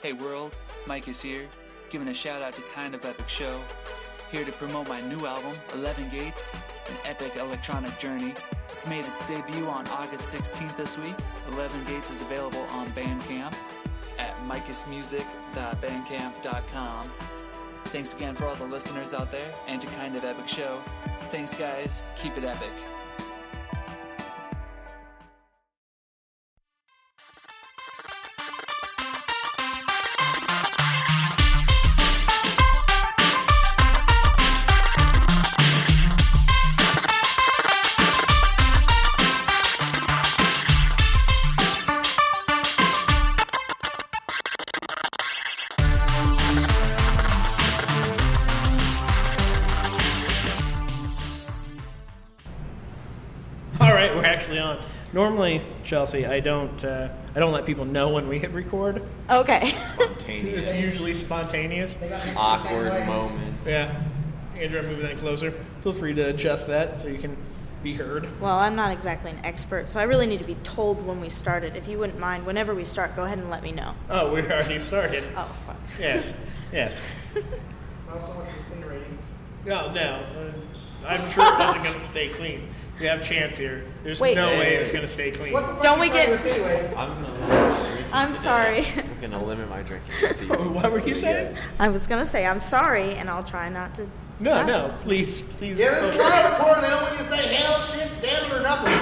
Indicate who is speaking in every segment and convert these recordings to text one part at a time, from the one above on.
Speaker 1: Hey world, Mike is here, giving a shout out to Kind of Epic Show. Here to promote my new album, 11 Gates, an epic electronic journey. It's made its debut on August 16th this week. 11 Gates is available on Bandcamp at micusmusic.bandcamp.com. Thanks again for all the listeners out there and to Kind of Epic Show. Thanks, guys. Keep it epic.
Speaker 2: Chelsea, I don't, uh, I don't let people know when we hit record.
Speaker 3: Okay.
Speaker 2: It's usually spontaneous.
Speaker 4: awkward moments.
Speaker 2: Yeah. Andrew, I'm moving that closer. Feel free to adjust that so you can be heard.
Speaker 3: well, I'm not exactly an expert, so I really need to be told when we started. If you wouldn't mind, whenever we start, go ahead and let me know.
Speaker 2: Oh, we already started.
Speaker 3: Oh, fuck.
Speaker 2: Yes, yes.
Speaker 5: Not so much for clean rating.
Speaker 2: No, no. uh, I'm sure it wasn't going to stay clean. We have chance here. There's
Speaker 3: Wait.
Speaker 2: no way it's going to stay clean.
Speaker 5: What the fuck
Speaker 3: Don't we
Speaker 5: trying
Speaker 3: get-
Speaker 5: to anyway?
Speaker 4: I'm gonna.
Speaker 3: I'm sorry.
Speaker 4: I'm gonna limit my drinking. So you
Speaker 2: What were you saying?
Speaker 3: I was going to say I'm sorry, and I'll try not to.
Speaker 2: No,
Speaker 3: cuss.
Speaker 2: no. Please, please.
Speaker 5: Yeah, this is live recording. They don't want you to say hell, shit, damn it, or nothing.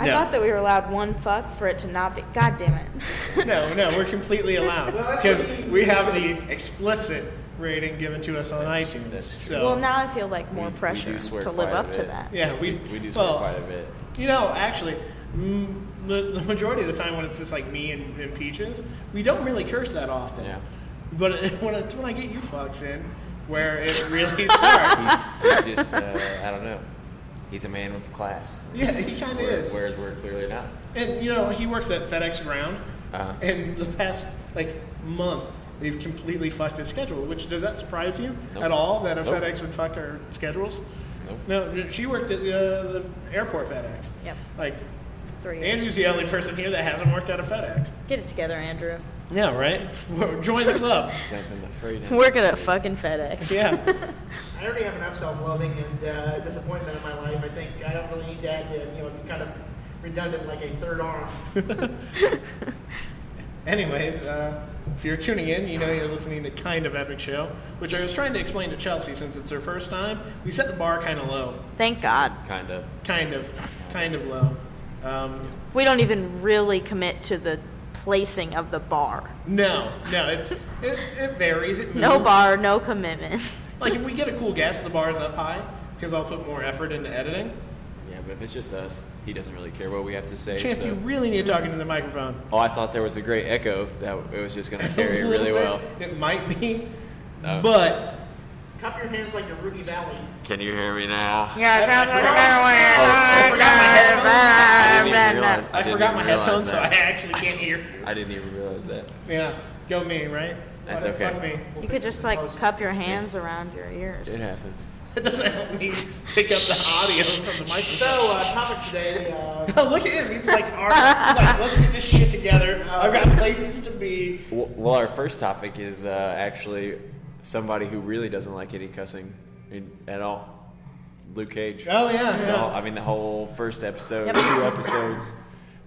Speaker 3: I
Speaker 2: No.
Speaker 3: thought that we were allowed one fuck for it to not be. God damn it.
Speaker 2: No, no, we're completely allowed
Speaker 5: Well, that's
Speaker 2: because
Speaker 5: what he-
Speaker 2: we have the explicit rating given to us on iTunes.
Speaker 4: that's
Speaker 2: So,
Speaker 3: well, now I feel like more
Speaker 4: We- we
Speaker 3: pressure
Speaker 4: do swear
Speaker 3: to live
Speaker 4: quite a
Speaker 3: up to
Speaker 4: bit.
Speaker 3: that.
Speaker 2: yeah, we
Speaker 4: We do swear
Speaker 2: well,
Speaker 4: quite a bit.
Speaker 2: You know, actually, mm, the, the majority of the time when it's just like me and, and Peaches, we don't really curse that often.
Speaker 4: Yeah.
Speaker 2: But it, when it's when I get you fucks in, where it really starts.
Speaker 4: He's, he's just, uh, I don't know. He's a man of class.
Speaker 2: yeah, he kind of
Speaker 4: Whereas,
Speaker 2: is.
Speaker 4: whereas we're clearly not.
Speaker 2: And you know, he works at FedEx Ground,
Speaker 4: Uh-huh.
Speaker 2: and the past like month, they've completely fucked his schedule. Which does that surprise you
Speaker 4: Nope.
Speaker 2: at all that a
Speaker 4: Nope.
Speaker 2: FedEx would fuck our schedules?
Speaker 4: Nope.
Speaker 2: No, she worked at the, uh, the airport FedEx.
Speaker 3: Yep.
Speaker 2: Like,
Speaker 3: Three years.
Speaker 2: Andrew's the only person here that hasn't worked at a FedEx.
Speaker 3: Get it together, Andrew.
Speaker 2: Yeah, right. Join the club.
Speaker 4: Jump in the freight.
Speaker 3: Working at fucking FedEx.
Speaker 2: Yeah.
Speaker 5: I already have enough self-loathing and uh, disappointment in my life. I think I don't really need that to, you know, kind of redundant like a third arm.
Speaker 2: Anyways, uh, if you're tuning in, you know you're listening to Kind of Epic Show, which I was trying to explain to Chelsea since it's her first time. We set the bar kind of low.
Speaker 3: Thank God.
Speaker 4: Kind of.
Speaker 2: Kind of. Kind of low. Um,
Speaker 3: We don't even really commit to the placing of the bar.
Speaker 2: no, no, it's, it, it varies. It
Speaker 3: No bar, no commitment.
Speaker 2: Like if we get a cool guest, the bar is up high because I'll put more effort into editing.
Speaker 4: Yeah, but if it's just us, he doesn't really care what we have to say.
Speaker 2: Chance,
Speaker 4: so-
Speaker 2: you really need to talk into the microphone.
Speaker 4: Oh, I thought there was a great echo that it was just going to carry really
Speaker 2: bit.
Speaker 4: well.
Speaker 2: It might be,
Speaker 4: Oh.
Speaker 2: but
Speaker 5: Cup your hands like you're Rudy Vallee.
Speaker 4: Can you hear me now?
Speaker 3: Yeah, oh,
Speaker 4: I didn't even realize-
Speaker 2: I,
Speaker 4: didn't
Speaker 2: forgot my headphones, so I actually can't hear.
Speaker 4: I didn't even realize that.
Speaker 2: Yeah, go me, right?
Speaker 4: That's okay.
Speaker 2: Fuck me.
Speaker 3: You could just like cup your hands around your ears.
Speaker 4: It happens.
Speaker 2: It doesn't help me pick up the audio from the mic.
Speaker 5: So,
Speaker 2: microphone.
Speaker 5: uh, topic today, uh,
Speaker 2: Oh, look at him. He's like, "All right." he's like, let's get this shit together. I've got places to be.
Speaker 4: Well, well, our first topic is uh, actually somebody who really doesn't like any cussing in, at all. Luke Cage.
Speaker 2: Oh yeah,
Speaker 4: The whole- I mean, the whole first episode,
Speaker 3: Yep.
Speaker 4: two episodes,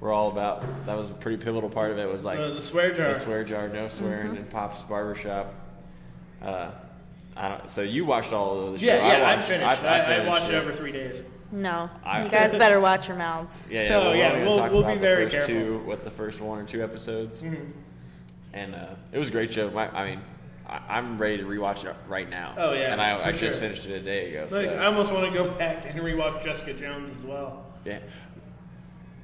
Speaker 4: were all about. That was a pretty pivotal part of it. Was like
Speaker 2: Uh, the swear jar.
Speaker 4: the swear jar, no swearing in Pop's barbershop. Uh, I don't. So you watched all of the show?
Speaker 2: Yeah, yeah.
Speaker 4: I
Speaker 2: I'm
Speaker 4: watched,
Speaker 2: finished. I, I,
Speaker 4: finished
Speaker 2: watched it over three days.
Speaker 3: No,
Speaker 4: I-
Speaker 3: you guys better watch your mouths.
Speaker 4: Yeah, yeah.
Speaker 2: Oh,
Speaker 4: we're
Speaker 2: yeah,
Speaker 4: only gonna
Speaker 2: we'll-
Speaker 4: talk
Speaker 2: we'll
Speaker 4: about
Speaker 2: be
Speaker 4: the
Speaker 2: very
Speaker 4: first
Speaker 2: careful.
Speaker 4: two, what the first one or two episodes,
Speaker 2: Mm-hmm.
Speaker 4: and uh, it was a great show. My, I mean, I, I'm ready to rewatch it right now.
Speaker 2: Oh, yeah,
Speaker 4: and I,
Speaker 2: for
Speaker 4: I just
Speaker 2: sure.
Speaker 4: finished it a day ago.
Speaker 2: Like,
Speaker 4: so.
Speaker 2: I almost want to go back and rewatch Jessica Jones as well.
Speaker 4: Yeah.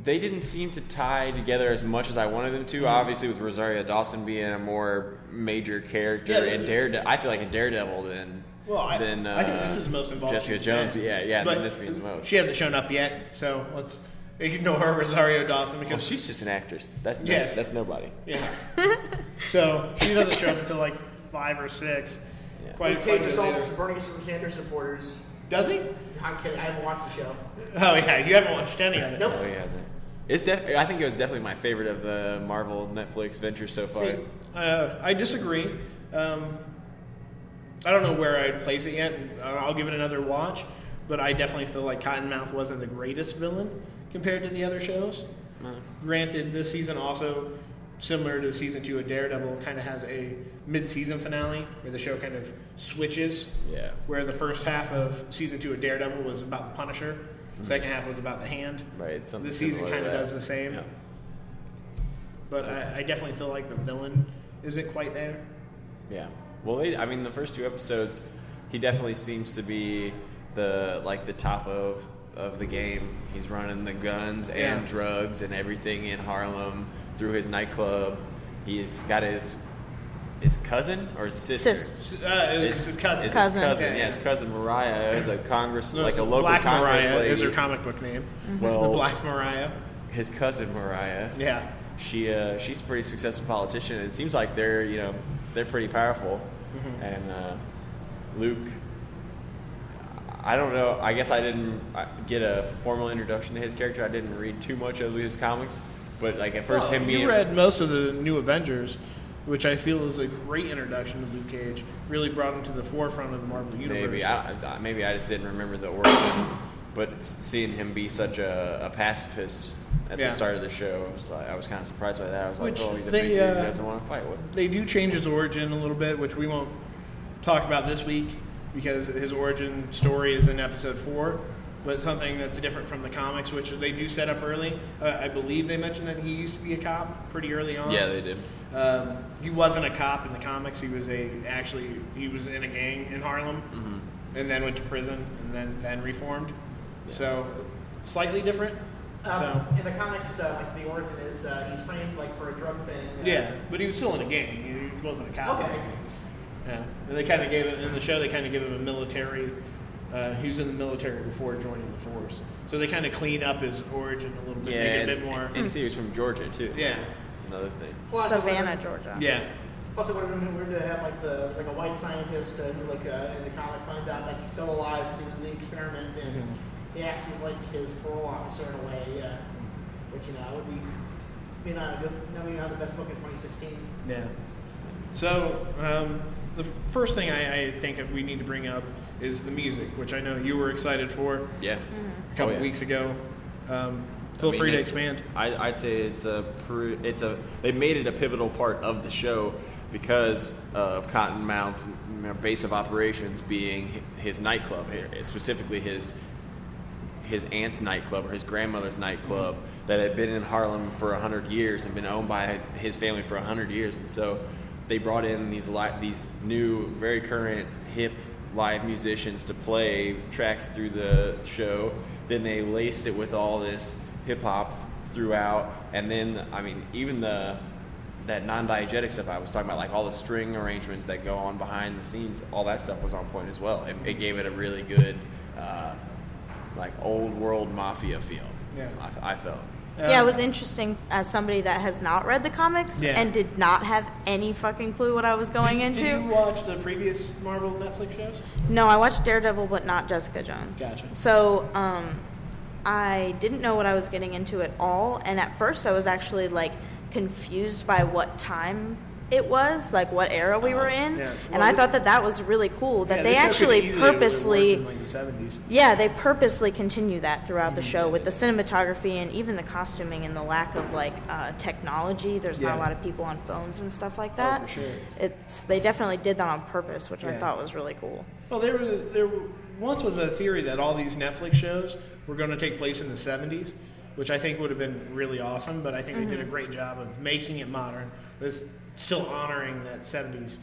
Speaker 4: They didn't seem to tie together as much as I wanted them
Speaker 2: Mm-hmm.
Speaker 4: to. Obviously, with Rosario Dawson being a more major character
Speaker 2: Yeah,
Speaker 4: in daredevil. i feel like in Daredevil than
Speaker 2: Well, I,
Speaker 4: than uh,
Speaker 2: I think this is most involved.
Speaker 4: Jessica Jones.
Speaker 2: been.
Speaker 4: Yeah, yeah.
Speaker 2: but
Speaker 4: this being the most.
Speaker 2: She hasn't shown up yet, so let's ignore Rosario Dawson
Speaker 4: well,
Speaker 2: because
Speaker 4: she's just an actress. That's no,
Speaker 2: Yes.
Speaker 4: that's nobody.
Speaker 2: yeah. so she doesn't show up until like five or six.
Speaker 4: Yeah.
Speaker 2: Quite,
Speaker 5: Luke
Speaker 2: quite
Speaker 5: Cage
Speaker 2: a bit later.
Speaker 5: assaults Bernie Sanders supporters.
Speaker 2: Does he?
Speaker 5: I'm kidding. I haven't watched the show.
Speaker 2: Oh yeah, you haven't watched any of it.
Speaker 5: Nope.
Speaker 4: No, he hasn't. It's def- I think it was definitely my favorite of the Marvel Netflix ventures so far.
Speaker 2: See, uh, I disagree. Um, I don't know where I'd place it yet. I'll give it another watch, but I definitely feel like Cottonmouth wasn't the greatest villain compared to the other shows. Granted, this season also, similar to season two of Daredevil, kind of has a mid-season finale where the show kind of switches.
Speaker 4: Yeah.
Speaker 2: Where the first half of season two of Daredevil was about the Punisher, Mm-hmm. second half was about the Hand.
Speaker 4: Right,
Speaker 2: This season kind of does the same.
Speaker 4: Yeah.
Speaker 2: But I, I definitely feel like the villain isn't quite there.
Speaker 4: Yeah. Well, they, I mean, the first two episodes, he definitely seems to be the like the top of of the game. He's running the guns and
Speaker 2: Yeah.
Speaker 4: drugs and everything in Harlem through his nightclub. He's got his his cousin or his sister.
Speaker 3: Sis.
Speaker 2: Uh, it's his cousin.
Speaker 4: Is
Speaker 3: Cousin.
Speaker 4: His cousin.
Speaker 2: Yeah,
Speaker 4: Yeah, his cousin Mariah is a Congress,
Speaker 2: The-
Speaker 4: like a local
Speaker 2: Black
Speaker 4: Congress
Speaker 2: Mariah
Speaker 4: lady.
Speaker 2: is her comic book name.
Speaker 4: Well,
Speaker 2: the Black Mariah.
Speaker 4: his cousin Mariah.
Speaker 2: Yeah.
Speaker 4: she uh, she's a pretty successful politician. It seems like they're you know they're pretty powerful,
Speaker 2: Mm-hmm.
Speaker 4: and uh, Luke. I don't know. I guess I didn't uh, get a formal introduction to his character. I didn't read too much of his comics, but like at first,
Speaker 2: Well,
Speaker 4: him being
Speaker 2: you read most of the New Avengers, which I feel is a great introduction to Luke Cage. Really brought him to the forefront of the Marvel universe.
Speaker 4: maybe I, maybe I just didn't remember the origin, but seeing him be such a, a pacifist at
Speaker 2: Yeah.
Speaker 4: the start of the show, I was, like, I was kind of surprised by that. I was like, oh, he's a
Speaker 2: they,
Speaker 4: big dude
Speaker 2: uh,
Speaker 4: who doesn't want to fight with.
Speaker 2: they do change his origin a little bit, which we won't talk about this week because his origin story is in episode four. But something that's different from the comics, which they do set up early. Uh, I believe they mentioned that he used to be a cop pretty early on.
Speaker 4: Yeah, they did.
Speaker 2: Um, he wasn't a cop in the comics. He was a actually he was in a gang in Harlem,
Speaker 4: Mm-hmm.
Speaker 2: and then went to prison, and then then reformed. So slightly different.
Speaker 5: Um,
Speaker 2: so
Speaker 5: in the comics, uh, like the origin is uh, he's framed like for a drug thing. uh,
Speaker 2: yeah, but he was still in a gang. He wasn't a cop.
Speaker 5: Okay.
Speaker 2: Yeah, and they kind of gave it in the show. They kind of give him a military. Uh, he was in the military before joining the force, so they kind of clean up his origin a little bit,
Speaker 4: Yeah,
Speaker 2: make it
Speaker 4: and,
Speaker 2: a bit more.
Speaker 4: and he was from Georgia too.
Speaker 2: yeah,
Speaker 4: another thing.
Speaker 5: Plus,
Speaker 3: Savannah,
Speaker 5: would've-
Speaker 3: Georgia.
Speaker 2: yeah,
Speaker 5: Plus, it would have been weird to have like the like a white scientist uh, who like uh, in the comic finds out like he's still alive because he was in the experiment and
Speaker 2: Mm-hmm.
Speaker 5: he acts as like his parole officer in a way, uh, which you know would be be not a good, maybe not the best look in 2016.
Speaker 2: yeah. So um, the first thing I, I think we need to bring up is the music, which I know you were excited for
Speaker 4: Yeah.
Speaker 2: a couple
Speaker 4: Oh, yeah.
Speaker 2: weeks ago. Um, feel
Speaker 4: I mean,
Speaker 2: free to expand.
Speaker 4: I, I'd say it's a it's a they made it a pivotal part of the show because of Cottonmouth's base of operations being his nightclub here, specifically his his aunt's nightclub or his grandmother's nightclub mm-hmm. that had been in Harlem for hundred years and been owned by his family for hundred years, and so they brought in these li- these new, very current, hip live musicians to play tracks through the show. Then they laced it with all this hip hop throughout, and then I mean even the that non-diegetic stuff I was talking about, like all the string arrangements that go on behind the scenes, all that stuff was on point as well. It, it gave it a really good, uh, like old world mafia feel.
Speaker 2: Yeah.
Speaker 4: I, I felt.
Speaker 3: yeah,
Speaker 2: Uh,
Speaker 3: it was interesting as somebody that has not read the comics
Speaker 2: Yeah.
Speaker 3: and did not have any fucking clue what I was going
Speaker 2: Did
Speaker 3: into.
Speaker 2: Did you watch the previous Marvel Netflix shows?
Speaker 3: No, I watched Daredevil, but not Jessica Jones.
Speaker 2: Gotcha.
Speaker 3: So, um, I didn't know what I was getting into at all, and at first I was actually like confused by what time it was, like what era we were in,
Speaker 2: Yeah.
Speaker 3: and
Speaker 2: Well,
Speaker 3: I thought that that was really cool that
Speaker 2: Yeah,
Speaker 3: they
Speaker 2: this show could
Speaker 3: actually purposely.
Speaker 2: like the 70s.
Speaker 3: Yeah, they purposely continue that throughout
Speaker 2: Mm-hmm.
Speaker 3: the show with the cinematography and even the costuming and the lack of like uh, technology. There's not a lot of people on phones and stuff like
Speaker 2: Oh,
Speaker 3: that.
Speaker 2: for sure.
Speaker 3: It's they definitely did that on purpose, which I thought was really cool.
Speaker 2: Well, there were, there were- once was a theory that all these Netflix shows were going to take place in the 70s, which I think would have been really awesome, but I think they did a
Speaker 3: Mm-hmm.
Speaker 2: great job of making it modern with still honoring that 70s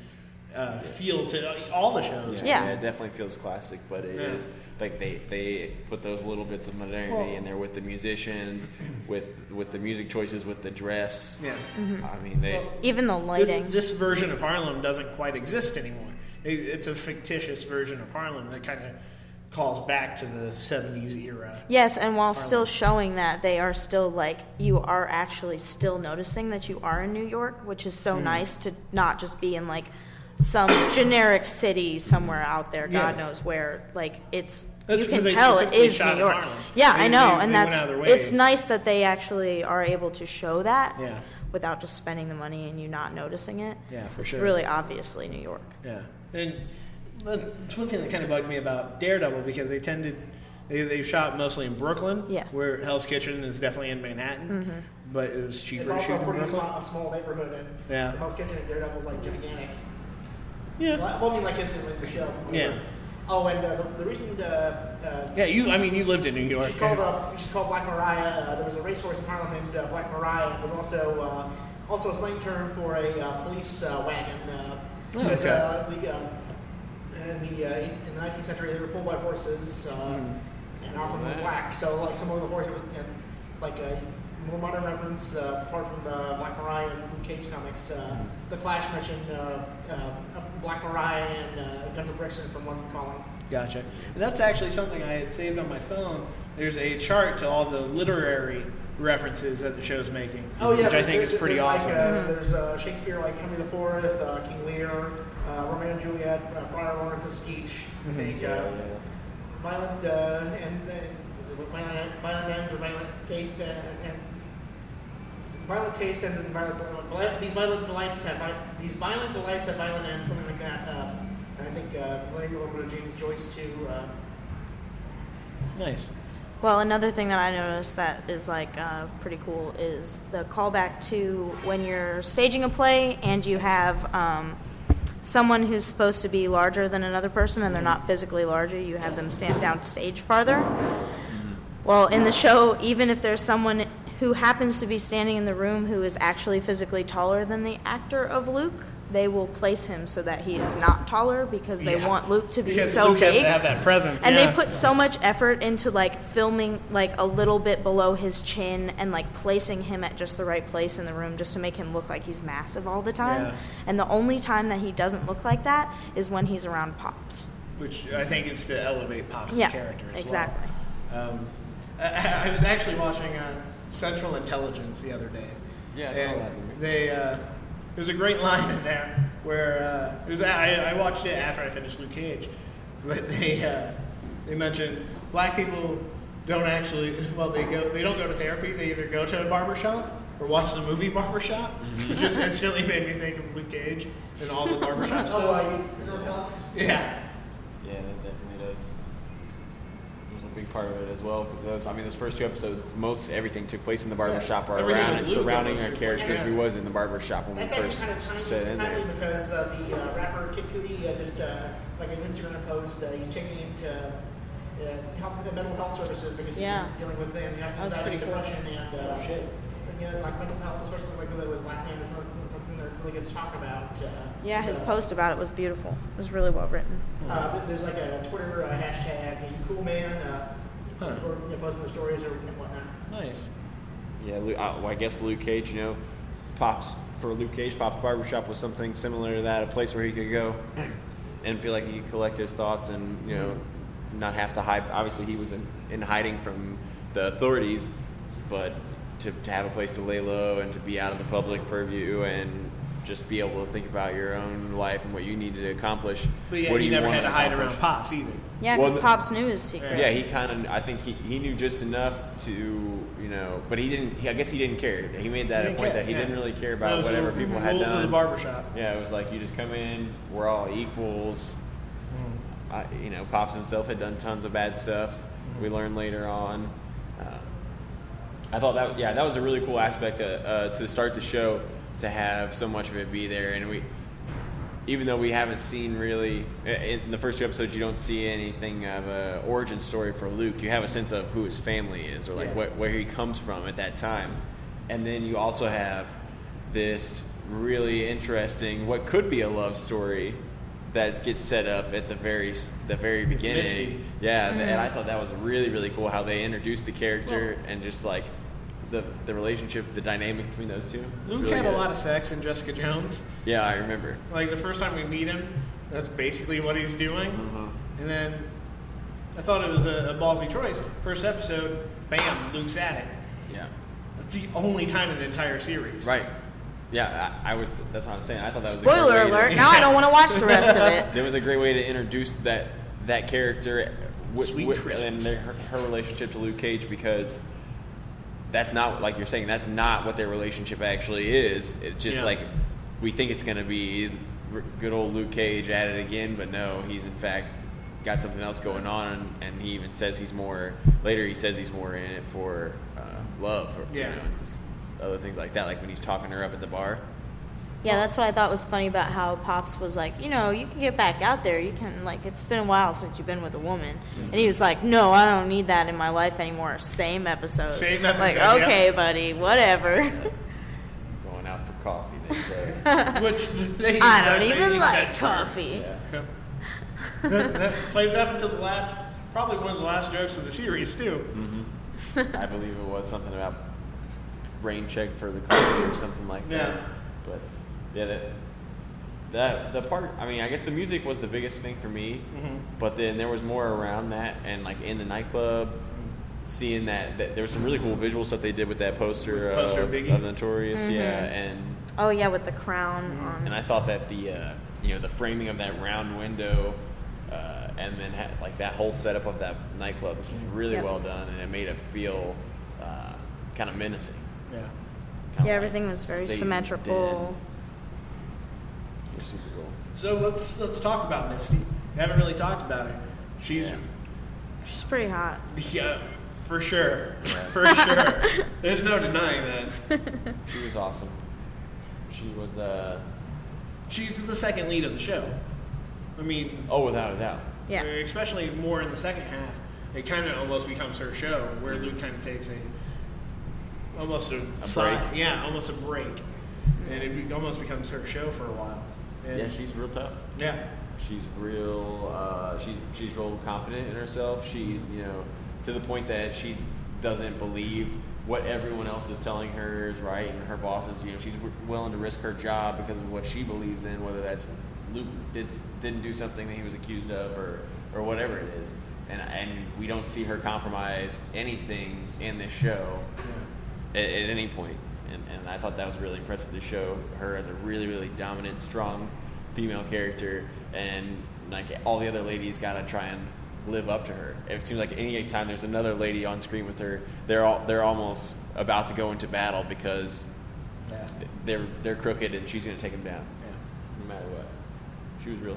Speaker 2: uh, feel to all the shows.
Speaker 3: Yeah.
Speaker 4: it definitely feels classic, but it is
Speaker 2: Yeah.
Speaker 4: like they they put those little bits of modernity
Speaker 2: Well-
Speaker 4: in there with the musicians, with with the music choices, with the dress.
Speaker 2: Yeah.
Speaker 4: I mean they.
Speaker 2: Well,
Speaker 3: Even the
Speaker 2: This,
Speaker 3: lighting.
Speaker 2: this version of Harlem doesn't quite exist anymore. It, it's a fictitious version of Harlem that kind of calls back to the 70s era.
Speaker 3: Yes, and while still showing that, they are still like you are actually still noticing that you are in New York, which is so hmm. nice to not just be in like some generic city somewhere out there. God
Speaker 2: Yeah.
Speaker 3: knows where. Like it's
Speaker 2: That's
Speaker 3: you can tell it is New York. Yeah,
Speaker 2: They-
Speaker 3: I know,
Speaker 2: they-
Speaker 3: and
Speaker 2: they
Speaker 3: that's
Speaker 2: out of their way.
Speaker 3: it's nice that they actually are able to show that
Speaker 2: Yeah.
Speaker 3: without just spending the money and you not noticing it.
Speaker 2: Yeah, for
Speaker 3: it's
Speaker 2: sure.
Speaker 3: really obviously New York.
Speaker 2: Yeah, and that's one thing that kind of bugged me about Daredevil because they tended they they shot mostly in Brooklyn,
Speaker 3: Yes. Mm-hmm.
Speaker 2: where Hell's Kitchen is definitely in Manhattan, but it was cheaper
Speaker 5: It's
Speaker 2: to
Speaker 5: also
Speaker 2: shoot
Speaker 5: a pretty small, a small neighborhood, and
Speaker 2: Yeah.
Speaker 5: Hell's Kitchen and Daredevil's like gigantic.
Speaker 2: Yeah,
Speaker 5: Well, I mean, like in, in the show.
Speaker 2: Yeah.
Speaker 5: Oh, and uh, the, the reason uh, uh,
Speaker 2: yeah. You, I mean, you lived in New York.
Speaker 5: she's called uh, she's called Black Mariah. Uh, there was a racehorse in Harlem named uh, Black Mariah. It was also uh, also a slang term for a uh, police uh, wagon. Uh,
Speaker 2: Oh,
Speaker 5: because,
Speaker 2: okay.
Speaker 5: uh, the, uh, in the uh, in the 19th century, they were pulled by horses, uh,
Speaker 2: Hmm.
Speaker 5: and often were black. So, like some of the horses, and like a more modern reference, uh, apart from uh, Black Mariah and Luke Cage comics, uh,
Speaker 2: Hmm.
Speaker 5: the Clash mentioned uh, uh, Black Mariah and uh, Guns of Brixton from London Calling.
Speaker 2: Gotcha. And that's actually something I had saved on my phone. There's a chart to all the literary references that the show's making,
Speaker 5: Oh yeah,
Speaker 2: which I think is pretty
Speaker 5: there's
Speaker 2: awesome.
Speaker 5: Like, uh, There's uh, Shakespeare like Henry IV, uh, King Lear, uh, Romeo and Juliet, uh, Friar Lawrence's speech. I think uh, violent uh, and uh, is it violent, violent ends or violent taste uh, and violent taste and violent, violent these violent delights have vi- these violent delights have violent ends, something like that. Uh, and I think uh, maybe a little bit of James Joyce too. Uh,
Speaker 2: Nice.
Speaker 3: Well, another thing that I noticed that is like uh, pretty cool is the callback to when you're staging a play and you have um, someone who's supposed to be larger than another person and they're not physically larger. You have them stand down stage farther. Well, in the show, even if there's someone who happens to be standing in the room who is actually physically taller than the actor of Luke, they will place him so that he is not taller because they
Speaker 2: Yeah.
Speaker 3: want Luke to be
Speaker 2: Because
Speaker 3: so
Speaker 2: Luke has
Speaker 3: big.
Speaker 2: to have that presence,
Speaker 3: And
Speaker 2: yeah.
Speaker 3: they put so much effort into like filming like a little bit below his chin and like placing him at just the right place in the room just to make him look like he's massive all the time.
Speaker 2: Yeah.
Speaker 3: And the only time that he doesn't look like that is when he's around Pops.
Speaker 2: which I think is to elevate Pops'
Speaker 3: Yeah,
Speaker 2: character as
Speaker 3: exactly.
Speaker 2: well. Um, I, I was actually watching uh, Central Intelligence the other day.
Speaker 4: Yeah, I saw
Speaker 2: and
Speaker 4: that.
Speaker 2: They uh, there's a great line in there where uh, it was. I, I watched it after I finished Luke Cage, but they uh, they mentioned black people don't actually well they go they don't go to therapy. They either go to a barber shop or watch the movie Barbershop.
Speaker 4: Mm-hmm.
Speaker 2: It just instantly made me think of Luke Cage and all the barbershop
Speaker 5: oh,
Speaker 2: stuff.
Speaker 5: you know, intelligence.
Speaker 2: Yeah.
Speaker 4: Yeah, that definitely does. There's a big part of it as well because those. I mean, those first two episodes, most everything took place in the barber
Speaker 2: Yeah.
Speaker 4: shop or
Speaker 2: Everything
Speaker 4: around
Speaker 2: with
Speaker 4: it,
Speaker 2: Luke
Speaker 4: surrounding
Speaker 2: almost
Speaker 4: our
Speaker 2: took
Speaker 4: character
Speaker 5: place.
Speaker 4: who was in the barber shop when we
Speaker 5: That's actually
Speaker 4: first
Speaker 5: kind of timely,
Speaker 4: set in
Speaker 5: timely
Speaker 4: there.
Speaker 5: because uh, the uh, rapper Kid Cudi uh, just uh, like an Instagram post, uh, he's checking into uh, health, uh, mental health services because
Speaker 3: Yeah.
Speaker 5: he's dealing with things,
Speaker 3: That was
Speaker 5: anxiety,
Speaker 3: pretty cool.
Speaker 5: depression, and uh,
Speaker 2: Oh, shit.
Speaker 5: Again, like mental health, especially like with, with black men, is not something that really gets about. Uh,
Speaker 3: Yeah, his
Speaker 5: uh,
Speaker 3: post about it was beautiful. It was really well written.
Speaker 5: Uh, there's like a Twitter uh, hashtag, you cool man, uh,
Speaker 2: Huh.
Speaker 5: or, you know, posting the stories or and whatnot.
Speaker 2: Nice.
Speaker 4: Yeah, uh, well, I guess Luke Cage, you know, Pops for Luke Cage, Pops Barbershop was something similar to that, a place where he could go and feel like he could collect his thoughts and you know not have to hide. Obviously, he was in, in hiding from the authorities, but to, to have a place to lay low and to be out of the public purview and just be able to think about your own life and what you needed to accomplish.
Speaker 2: But yeah,
Speaker 4: what do
Speaker 2: he
Speaker 4: you
Speaker 2: never
Speaker 4: wanna
Speaker 2: had to hide around Pops either.
Speaker 3: Yeah, because
Speaker 4: the-
Speaker 3: Pops knew his secret.
Speaker 4: Yeah, he kind of. I think he, he knew just enough to you know, but he didn't. He, I guess he didn't care. He made that
Speaker 2: He
Speaker 4: a point
Speaker 2: care,
Speaker 4: that he
Speaker 2: yeah.
Speaker 4: didn't really care about
Speaker 2: Those
Speaker 4: whatever
Speaker 2: are the
Speaker 4: people had
Speaker 2: rules
Speaker 4: done.
Speaker 2: of the barbershop.
Speaker 4: Yeah, it was like you just come in, we're all equals. I, you know, Pops himself had done tons of bad stuff. We learned later on. Uh, I thought that yeah, that was a really cool aspect to, uh, to start the show to have so much of it be there, and we. Even though we haven't seen really in the first two episodes, you don't see anything of a origin story for Luke. You have a sense of who his family is, or like
Speaker 2: Yeah.
Speaker 4: what, where he comes from at that time, and then you also have this really interesting, what could be a love story that gets set up at the very the very beginning.
Speaker 2: Misty.
Speaker 4: Yeah, and mm-hmm. I thought that was really really cool how they introduced the character and just like the the relationship, the dynamic between those two.
Speaker 2: Luke
Speaker 4: really
Speaker 2: had a lot of sex in Jessica Jones.
Speaker 4: Yeah, I remember.
Speaker 2: Like the first time we meet him, that's basically what he's doing.
Speaker 4: Mm-hmm.
Speaker 2: And then I thought it was a, a ballsy choice. First episode, bam, Luke's at it.
Speaker 4: Yeah.
Speaker 2: That's the only time in the entire series.
Speaker 4: Right. Yeah, I, I was. That's what I'm saying. I thought that was a great
Speaker 3: Spoiler
Speaker 4: way to-
Speaker 3: alert! Now I don't want to watch the rest of it.
Speaker 4: There was a great way to introduce that that character with,
Speaker 2: Sweet
Speaker 4: with, and their, her, her relationship to Luke Cage because that's not like you're saying. That's not what their relationship actually is. It's just
Speaker 2: Yeah.
Speaker 4: like we think it's going to be good old Luke Cage at it again, but no, he's in fact got something else going on, and he even says he's more later. He says he's more in it for uh, love, or
Speaker 2: Yeah.
Speaker 4: you know, just other things like that. Like when he's talking her up at the bar.
Speaker 3: Yeah, that's what I thought was funny about how Pops was like, you know, you can get back out there. You can like, it's been a while since you've been with a woman, mm-hmm. and he was like, no, I don't need that in my life anymore. Same episode.
Speaker 2: Same
Speaker 3: Like,
Speaker 2: yeah.
Speaker 3: okay, buddy, whatever.
Speaker 4: Going out for coffee, they say.
Speaker 2: Which they
Speaker 3: I don't
Speaker 2: they
Speaker 3: even
Speaker 2: use
Speaker 3: like coffee.
Speaker 4: yeah.
Speaker 2: that, that plays up until the last, probably one of the last jokes of the series too. Mm-hmm.
Speaker 4: I believe it was something about rain check for the coffee or something like that.
Speaker 2: Yeah.
Speaker 4: But yeah, that that the part. I mean, I guess the music was the biggest thing for me.
Speaker 2: Mhm.
Speaker 4: But then there was more around that, and like in the nightclub, seeing that, that there was some really cool visual stuff they did with that poster,
Speaker 2: With the poster
Speaker 4: of,
Speaker 2: of Biggie?
Speaker 4: of Notorious. Yeah, and
Speaker 3: Oh yeah, with the crown
Speaker 2: Mm-hmm.
Speaker 3: on.
Speaker 4: and I thought that the uh, you know the framing of that round window, uh, and then had, like that whole setup of that nightclub was just really
Speaker 3: Yep.
Speaker 4: well done, and it made it feel uh, kind of menacing.
Speaker 2: Yeah.
Speaker 4: Kinda
Speaker 3: yeah,
Speaker 4: like
Speaker 3: everything was very
Speaker 4: Satan's
Speaker 3: symmetrical.
Speaker 4: Den. It was super cool.
Speaker 2: So let's let's talk about Misty. We haven't really talked about her. She's
Speaker 4: Yeah.
Speaker 3: She's pretty hot.
Speaker 2: yeah, for sure, for sure. There's no denying that.
Speaker 4: She was awesome. She was uh,
Speaker 2: She's the second lead of the show. I mean,
Speaker 4: oh without a doubt.
Speaker 3: Yeah.
Speaker 2: especially more in the second half. It kind of almost becomes her show, where Luke kind of takes a almost a, side-
Speaker 4: break.
Speaker 2: yeah, almost a break, and it be, almost becomes her show for a while. And,
Speaker 4: Yeah, she's real tough.
Speaker 2: yeah,
Speaker 4: She's real. Uh, she's she's real confident in herself. She's you know to the point that she doesn't believe what everyone else is telling her is right, and her bosses. You know, she's w- willing to risk her job because of what she believes in, whether that's Luke did didn't do something that he was accused of, or or whatever it is. And and we don't see her compromise anything in this show at, at any point. And, and I thought that was really impressive to show her as a really, really dominant, strong female character. And like all the other ladies got to try and live up to her. It seems like any time there's another lady on screen with her, they're all, they're almost about to go into battle because
Speaker 2: yeah.
Speaker 4: they're they're crooked and she's going to take them down,
Speaker 2: yeah.
Speaker 4: no matter what. She was real.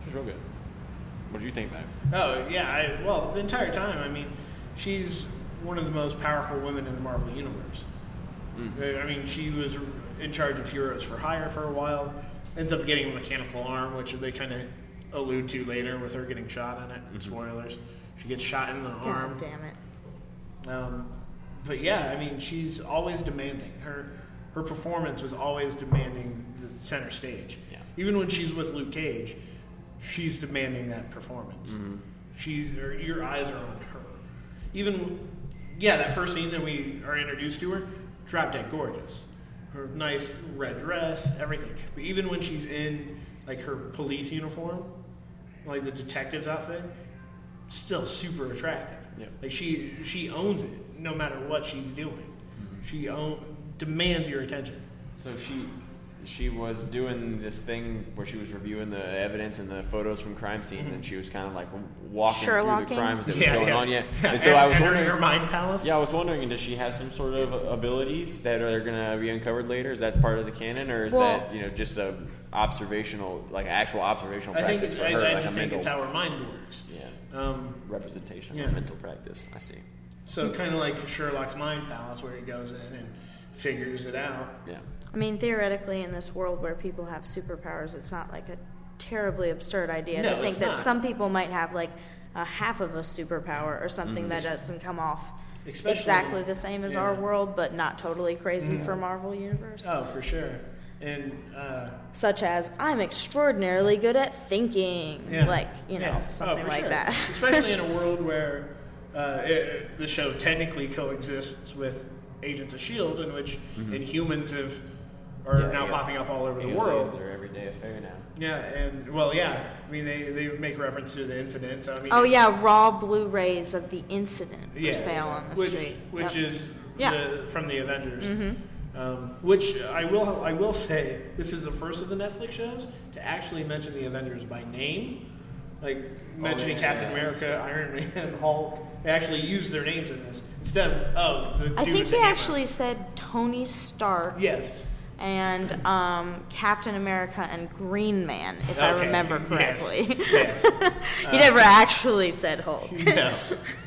Speaker 4: She was real good. What did you think about it?
Speaker 2: Oh yeah, I, well the entire time. I mean, she's one of the most powerful women in the Marvel universe. Uh, I mean, she was in charge of Heroes for Hire for a while. Ends up getting a mechanical arm, which they kind of allude to later with her getting shot in it. Spoilers. She gets shot in the arm.
Speaker 3: God damn it.
Speaker 2: Um, but yeah, I mean, she's always demanding. Her her performance was always demanding the center stage.
Speaker 4: Yeah.
Speaker 2: Even when she's with Luke Cage, she's demanding that performance. She's or your eyes are on her. Even yeah, that first scene that we are introduced to her, drop dead gorgeous. Her nice red dress, everything. But even when she's in like her police uniform, like the detective's outfit, still super attractive.
Speaker 4: Yeah.
Speaker 2: Like she she owns it no matter what she's doing. Mm-hmm. She own, demands your attention.
Speaker 4: So she she was doing this thing where she was reviewing the evidence and the photos from crime scenes, and she was kind of like walking through the
Speaker 3: Sherlocking?
Speaker 4: crimes that was going on. Yeah, and
Speaker 2: And,
Speaker 4: so I was wondering.
Speaker 2: her mind palace.
Speaker 4: Yeah, I was wondering, does she have some sort of abilities that are going to be uncovered later? Is that part of the canon, or is
Speaker 3: Well-
Speaker 4: that you know just a observational, like actual observational
Speaker 2: I think
Speaker 4: practice
Speaker 2: it's,
Speaker 4: for
Speaker 2: I,
Speaker 4: her,
Speaker 2: I
Speaker 4: like
Speaker 2: just think
Speaker 4: mental
Speaker 2: it's how her mind works.
Speaker 4: yeah
Speaker 2: Um,
Speaker 4: representation
Speaker 2: Yeah.
Speaker 4: or mental practice? I see.
Speaker 2: so kind of like Sherlock's mind palace, where he goes in and figures it out.
Speaker 4: Yeah,
Speaker 3: I mean, theoretically, in this world where people have superpowers, it's not like a terribly absurd idea
Speaker 2: No,
Speaker 3: to think that
Speaker 2: not.
Speaker 3: some people might have like a half of a superpower or something
Speaker 4: Mm-hmm.
Speaker 3: that doesn't come off
Speaker 2: Especially-
Speaker 3: exactly the same as our world, but not totally crazy for Marvel Universe.
Speaker 2: Oh, for sure. And uh,
Speaker 3: Such as, I'm extraordinarily good at thinking.
Speaker 2: Yeah.
Speaker 3: Like, you know,
Speaker 2: Yeah. Oh,
Speaker 3: something
Speaker 2: for
Speaker 3: like
Speaker 2: sure.
Speaker 3: that.
Speaker 2: Especially in a world where uh, it, the show technically coexists with Agents of Shield, in which Inhumans have are
Speaker 4: Mm-hmm. Yeah,
Speaker 2: now
Speaker 4: yeah.
Speaker 2: popping up all over the
Speaker 4: Aliens
Speaker 2: world.
Speaker 4: are everyday affair now.
Speaker 2: Yeah, and well, yeah. I mean, they, they make reference to the incident. I mean,
Speaker 3: Oh, yeah, raw Blu rays of the incident for
Speaker 2: yes,
Speaker 3: sale on the
Speaker 2: which,
Speaker 3: street.
Speaker 2: which
Speaker 3: Yep.
Speaker 2: is
Speaker 3: Yeah. Mm-hmm.
Speaker 2: the, from the Avengers. Um, which I will I will say this is the first of the Netflix shows to actually mention the Avengers by name, like mentioning
Speaker 4: yeah,
Speaker 2: Captain
Speaker 4: yeah.
Speaker 2: America, Iron Man, Hulk. They actually use their names in this instead of oh. The
Speaker 3: I
Speaker 2: dude
Speaker 3: think
Speaker 2: with the
Speaker 3: he
Speaker 2: hammer.
Speaker 3: actually said Tony Stark
Speaker 2: yes.
Speaker 3: And um, Captain America and Green Man, if I remember correctly.
Speaker 2: yes.
Speaker 3: he never actually said Hulk.
Speaker 2: no.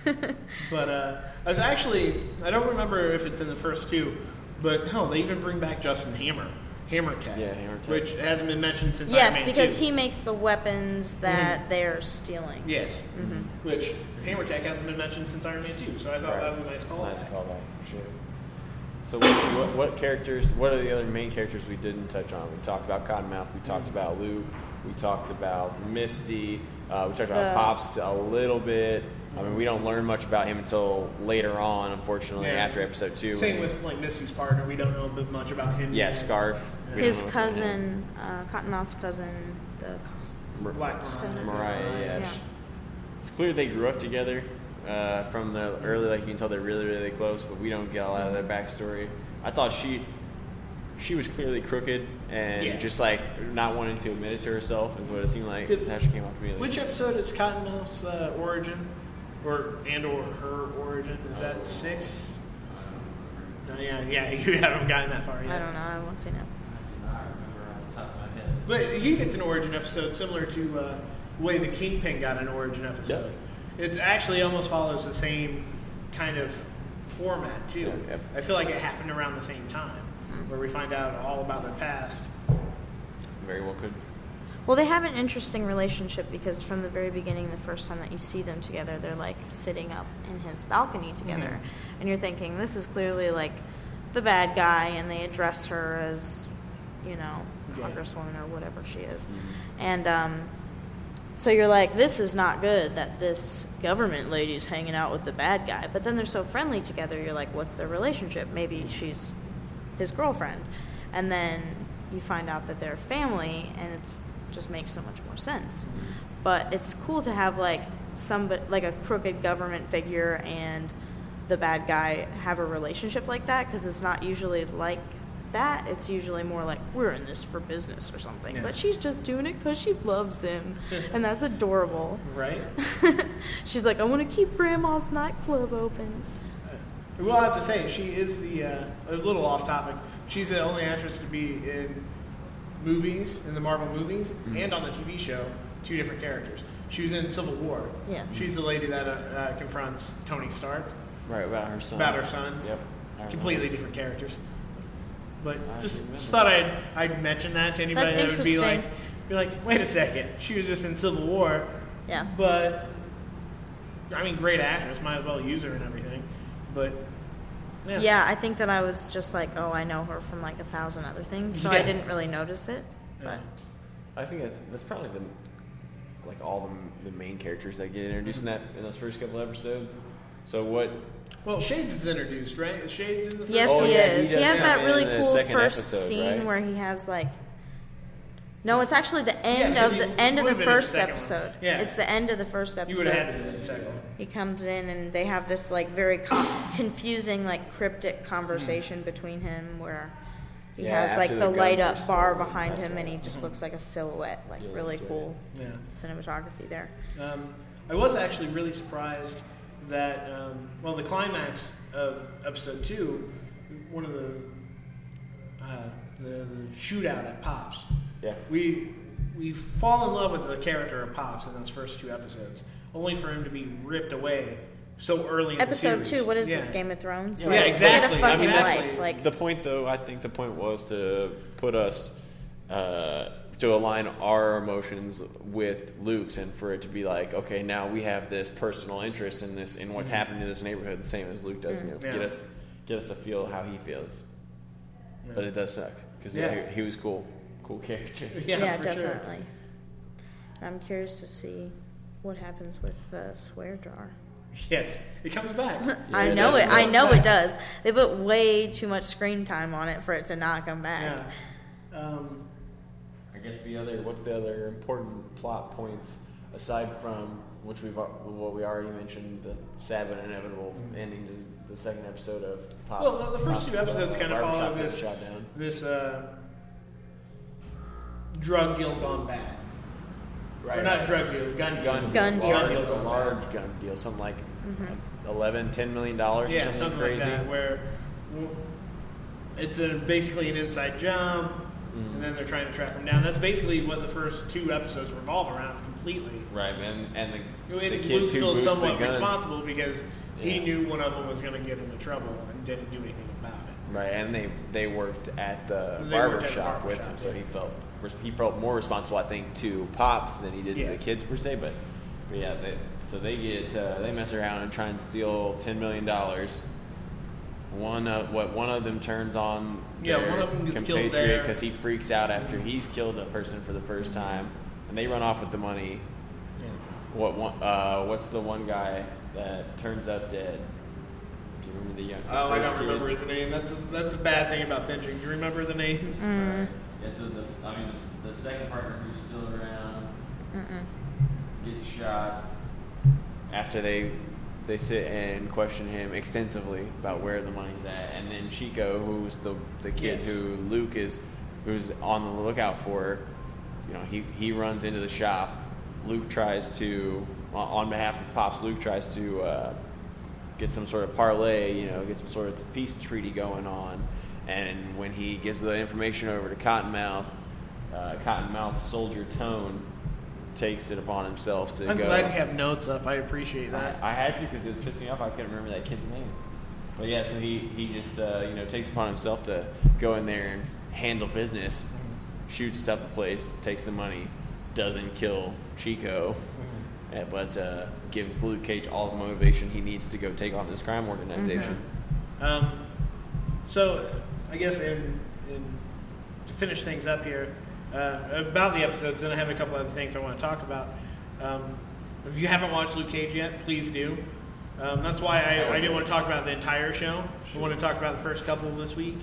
Speaker 2: but uh, I was actually I don't remember if it's in the first two, but hell, they even bring back Justin Hammer, Hammer Tech,
Speaker 4: Yeah, Hammer Tech.
Speaker 2: which hasn't been mentioned since
Speaker 3: Yes,
Speaker 2: Iron Man Yes,
Speaker 3: because
Speaker 2: 2.
Speaker 3: he makes the weapons that they're stealing.
Speaker 2: Yes,
Speaker 3: Mm-hmm.
Speaker 2: which Hammer Tech hasn't been mentioned since Iron Man 2, so I thought that was a nice call.
Speaker 4: Nice callback for sure. So what, what, what characters? What are the other main characters we didn't touch on? We talked about Cottonmouth. We talked
Speaker 2: Mm-hmm.
Speaker 4: about Luke. We talked about Misty. Uh, we talked about
Speaker 3: The-
Speaker 4: Pops a little bit. I mean, we don't learn much about him until later on, unfortunately,
Speaker 2: Yeah.
Speaker 4: after episode two.
Speaker 2: Same with like Misty's partner, we don't know much about him.
Speaker 4: yeah,
Speaker 2: yet.
Speaker 4: Scarfe. We
Speaker 3: His
Speaker 4: don't know what's
Speaker 3: cousin, uh, Cottonmouth's cousin, the.
Speaker 2: Black Mariah.
Speaker 3: Senator.
Speaker 4: Mariah, yeah.
Speaker 3: Yeah.
Speaker 4: It's clear they grew up together uh, from the early, like you can tell they're really, really close, but we don't get a lot of their backstory. I thought she she was clearly crooked and
Speaker 2: Yeah.
Speaker 4: just like not wanting to admit it to herself is what it seemed like.
Speaker 2: Good.
Speaker 4: How came up to me. Like,
Speaker 2: Which episode is Cottonmouth's uh, origin, or and or her origin? Is that six? No, yeah, yeah, you haven't gotten that far yet.
Speaker 3: I don't know. I won't seen it.
Speaker 2: But he gets an origin episode similar to uh, the way the Kingpin got an origin episode. It actually almost follows the same kind of format too.
Speaker 4: Yep, yep.
Speaker 2: I feel like it happened around the same time, where we find out all about their past.
Speaker 4: very well could.
Speaker 3: Well, they have an interesting relationship because from the very beginning, the first time that you see them together, they're like sitting up in his balcony together.
Speaker 2: Mm-hmm.
Speaker 3: And you're thinking, this is clearly like the bad guy, and they address her as, you know,
Speaker 2: Yeah.
Speaker 3: Congresswoman or whatever she is.
Speaker 4: Mm-hmm.
Speaker 3: And um, so you're like, this is not good that this government lady's hanging out with the bad guy. But then they're so friendly together, you're like, what's their relationship? Maybe she's his girlfriend. And then you find out that they're family, and it just makes so much more sense. Mm-hmm. But it's cool to have like somebody like a crooked government figure and the bad guy have a relationship like that because it's not usually like that. It's usually more like we're in this for business or something.
Speaker 2: Yeah.
Speaker 3: But she's just doing it because she loves him, and that's adorable.
Speaker 2: Right?
Speaker 3: She's like, I want to keep Grandma's nightclub open.
Speaker 2: I will have to say, she is the uh, a little off topic. She's the only actress to be in movies, in the Marvel movies, and on the TV show, two different characters. She was in Civil War.
Speaker 3: Yes.
Speaker 2: She's the lady that uh, uh, confronts Tony Stark
Speaker 4: Right about her son.
Speaker 2: about her son.
Speaker 4: Yep. I remember.
Speaker 2: Completely different characters. But
Speaker 4: I
Speaker 2: just, just thought I'd I'd mention that to anybody
Speaker 3: That's
Speaker 2: that would be like be like, wait a second, she was just in Civil War,
Speaker 3: Yeah.
Speaker 2: but I mean, great actress, might as well use her and everything. But yeah,
Speaker 3: Yeah, I think that I was just like, oh, I know her from like a thousand other things, so I didn't really notice it. But
Speaker 4: I think that's that's probably the like all the, the main characters that get introduced in that in those first couple episodes. So what?
Speaker 2: Well, Shades is introduced, right? Is Shades in the first
Speaker 3: yes,
Speaker 4: Oh,
Speaker 3: he
Speaker 4: yeah, he
Speaker 3: is. He,
Speaker 4: does
Speaker 3: has that really cool first
Speaker 4: episode,
Speaker 3: scene
Speaker 4: right?
Speaker 3: where he has like. No, it's actually the end
Speaker 2: because
Speaker 3: of the end of the
Speaker 2: been in the
Speaker 3: first
Speaker 2: second one.
Speaker 3: episode.
Speaker 2: Yeah.
Speaker 3: It's the end of the first episode.
Speaker 2: You
Speaker 3: episode.
Speaker 2: would have had to in the second one.
Speaker 3: he comes in and they have this like very com- confusing like cryptic conversation between him where he
Speaker 4: Yeah,
Speaker 3: has like the,
Speaker 4: the
Speaker 3: light up bar behind
Speaker 4: that's
Speaker 3: him and he
Speaker 4: right.
Speaker 3: just looks like a silhouette like
Speaker 4: Yeah,
Speaker 3: really
Speaker 4: that's right.
Speaker 3: cool
Speaker 2: Yeah.
Speaker 3: cinematography there
Speaker 2: Um, I was actually really surprised that, um, well, the climax of episode two, one of the, uh, the, the shootout at Pops.
Speaker 4: Yeah.
Speaker 2: We we fall in love with the character of Pops in those first two episodes, only for him to be ripped away so early in
Speaker 3: episode
Speaker 2: the series.
Speaker 3: two what is
Speaker 2: yeah.
Speaker 3: this game of thrones
Speaker 2: Yeah,
Speaker 3: Like,
Speaker 2: exactly,
Speaker 3: get a fucking
Speaker 2: exactly.
Speaker 3: life like
Speaker 4: the point though, I think the point was to put us uh, to align our emotions with Luke's, and for it to be like, okay, now we have this personal interest in this in what's happening in this neighborhood, the same as Luke does. You know,
Speaker 2: Mm-hmm. Yeah.
Speaker 4: Get us get us to feel how he feels.
Speaker 2: Yeah.
Speaker 4: But it does suck because yeah,
Speaker 2: Yeah.
Speaker 4: he, he was cool, cool character.
Speaker 2: Yeah,
Speaker 3: yeah,
Speaker 2: for
Speaker 3: definitely i'm curious to see what happens with the swear jar.
Speaker 2: Yes, it comes back.
Speaker 3: I
Speaker 4: Yeah,
Speaker 3: know it. I know
Speaker 2: comes
Speaker 3: it does. They put way too much screen time on it for it to not come back.
Speaker 2: Yeah. Um,
Speaker 4: I guess the other what's the other important plot points aside from which we've what we already mentioned, the sad but inevitable ending to the second episode of Pops.
Speaker 2: Well, the- the first
Speaker 4: Pops
Speaker 2: two episodes kind of
Speaker 4: Barbershop
Speaker 2: follow this
Speaker 4: shot down.
Speaker 2: this uh, drug deal gone bad. Or not drug deal, gun deal.
Speaker 4: gun
Speaker 3: Gun deal.
Speaker 4: large,
Speaker 2: Gun deal
Speaker 4: a
Speaker 2: going
Speaker 4: large gun deal, something like eleven, ten million dollars,
Speaker 2: Yeah,
Speaker 4: or
Speaker 2: something
Speaker 4: crazy.
Speaker 2: like that, where it's a, basically an inside job,
Speaker 4: Mm-hmm.
Speaker 2: and then they're trying to track them down. That's basically what the first two episodes revolve around completely.
Speaker 4: Right, and and the, the kids
Speaker 2: Luke
Speaker 4: who
Speaker 2: feels
Speaker 4: the
Speaker 2: somewhat responsible because he knew one of them was going to get into trouble and didn't do anything about it.
Speaker 4: right, and they they worked at the barber
Speaker 2: the
Speaker 4: shop with
Speaker 2: shop,
Speaker 4: him, so he felt he felt more responsible, I think, to pops than he did
Speaker 2: Yeah.
Speaker 4: to the kids per se. But, but yeah, they, so they get uh, they mess around and try and steal ten million dollars. One of what one of them turns on
Speaker 2: Yeah,
Speaker 4: their
Speaker 2: one of them gets killed
Speaker 4: compatriot
Speaker 2: there.
Speaker 4: because he freaks out after he's killed a person for the first time, and they run off with the money. What one? Uh, what's the one guy that turns up dead? Do you remember the young? the
Speaker 2: Oh, I don't
Speaker 4: kid?
Speaker 2: remember his name. That's a, that's a bad thing about binging. Do you remember the names?
Speaker 4: Right. Yeah, so the I mean the, the second partner who's still around gets shot after they they sit and question him extensively about where the money's at, and then Chico, who's the the kid
Speaker 2: Yes.
Speaker 4: who Luke is who's on the lookout for, you know, he he runs into the shop. Luke tries to on- behalf of Pops. Luke tries to. Uh, get some sort of parlay, you know, get some sort of peace treaty going on. And when he gives the information over to Cottonmouth, uh, Cottonmouth Soldier Tone takes it upon himself to go.
Speaker 2: I'm
Speaker 4: go.
Speaker 2: glad you have notes up. I appreciate that.
Speaker 4: I, I had to because it was pissing me off. I couldn't remember that kid's name. But yeah, so he, he just uh, you know takes upon himself to go in there and handle business, shoots up the place, takes the money, doesn't kill Chico, uh, but uh, gives Luke Cage all the motivation he needs to go take on this crime organization.
Speaker 2: Um, so, I guess in, in to finish things up here uh, about the episodes, and I have a couple other things I want to talk about. Um, if you haven't watched Luke Cage yet, please do. Um, that's why I, I didn't want to talk about the entire show. I want to talk about the first couple this week,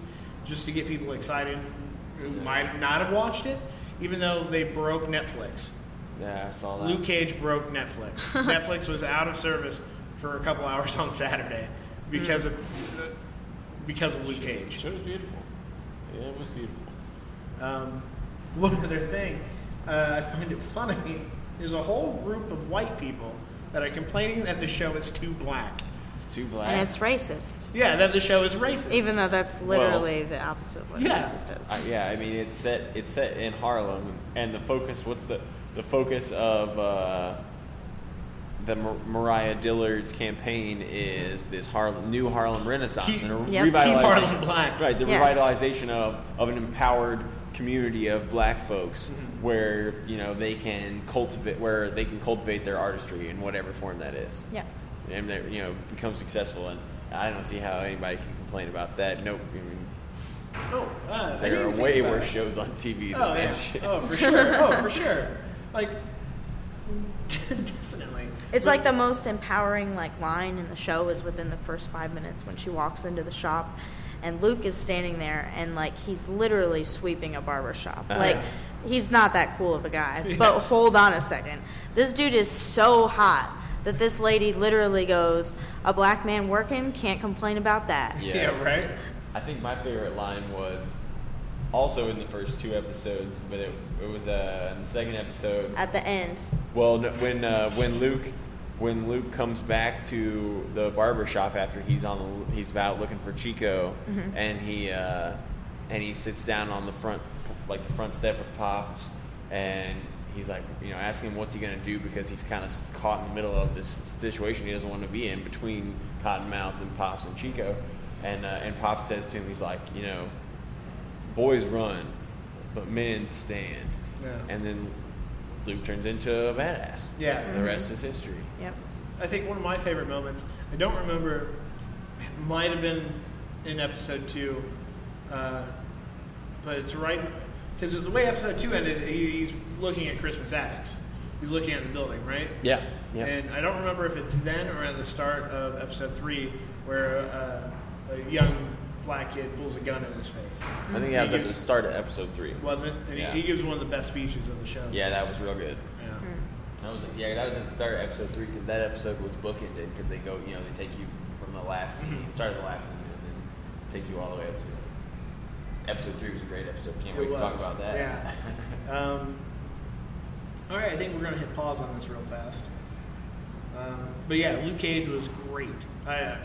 Speaker 2: just to get people excited who might not have watched it, even though they broke Netflix.
Speaker 4: Yeah, I saw that.
Speaker 2: Luke Cage broke Netflix. Netflix was out of service for a couple hours on Saturday because of because of Luke Cage.
Speaker 4: It was beautiful. Yeah, it was beautiful.
Speaker 2: Um, one other thing, uh, I find it funny. There's a whole group of white people that are complaining that the show is too black.
Speaker 4: It's too black.
Speaker 3: And it's racist.
Speaker 2: Yeah, that the show is racist.
Speaker 3: Even though that's literally the opposite of what
Speaker 2: Yeah.
Speaker 3: racist is.
Speaker 4: Uh, yeah, I mean it's set it's set in Harlem, and the focus. What's the the focus of uh, the Mar- Mariah Dillard's campaign is this Harlem new Harlem Renaissance
Speaker 2: Keep-
Speaker 4: and a
Speaker 3: Yep.
Speaker 2: Keep
Speaker 4: revitalization.
Speaker 2: Harlem black.
Speaker 4: Right, the
Speaker 3: Yes.
Speaker 4: revitalization of of an empowered community of black folks
Speaker 2: Mm-hmm.
Speaker 4: where you know they can cultivate where they can cultivate their artistry in whatever form that is.
Speaker 3: yeah.
Speaker 4: and they you know become successful and I don't see how anybody can complain about that. Nope. I mean,
Speaker 2: oh, uh,
Speaker 4: there are way
Speaker 2: about
Speaker 4: worse
Speaker 2: it.
Speaker 4: shows on TV than
Speaker 2: Oh
Speaker 4: that
Speaker 2: yeah.
Speaker 4: shit.
Speaker 2: Oh for sure. Oh for sure. Like definitely.
Speaker 3: It's like the most empowering like line in the show is within the first five minutes when she walks into the shop and Luke is standing there and like he's literally sweeping a barber shop.
Speaker 4: Uh-huh.
Speaker 3: Like he's not that cool of a guy. But hold on a second. This dude is so hot that this lady literally goes, A black man working can't complain about that.
Speaker 2: Yeah. right.
Speaker 4: I think my favorite line was also in the first two episodes, but it, it was uh, in the second episode.
Speaker 3: At the end.
Speaker 4: Well, no, when uh, when Luke when Luke comes back to the barber shop after he's on the, he's out looking for Chico, and he uh, and he sits down on the front like the front step with Pops, and he's like you know asking him what's he gonna do because he's kind of caught in the middle of this situation he doesn't want to be in between Cottonmouth and Pops and Chico, and uh, and Pops says to him he's like you know boys run, but men stand,
Speaker 2: Yeah.
Speaker 4: and then Luke turns into a badass.
Speaker 2: Yeah.
Speaker 4: The rest is history.
Speaker 3: Yep.
Speaker 2: I think one of my favorite moments. I don't remember. It might have been in episode two, uh, but it's right because the way episode two ended, he, he's looking at Crispus Attucks. He's looking at the building, right?
Speaker 4: Yeah. Yeah.
Speaker 2: And I don't remember if it's then or at the start of episode three where uh, a young black kid pulls a gun in his face.
Speaker 4: I think that was at the start of episode three.
Speaker 2: Wasn't? And
Speaker 4: Yeah.
Speaker 2: he, he gives one of the best speeches of the show.
Speaker 4: Yeah, that was real good.
Speaker 2: Yeah.
Speaker 4: That was yeah, that was at the start of episode three because that episode was bookended because they go, you know, they take you from the last
Speaker 2: Mhm.
Speaker 4: start of the last season and then take you all the way up to episode three was a great episode. Can't
Speaker 2: It
Speaker 4: wait to talk about that.
Speaker 2: yeah. Um, all right, I think we're going to hit pause on this real fast. Um, but yeah, Luke Cage was great. I uh,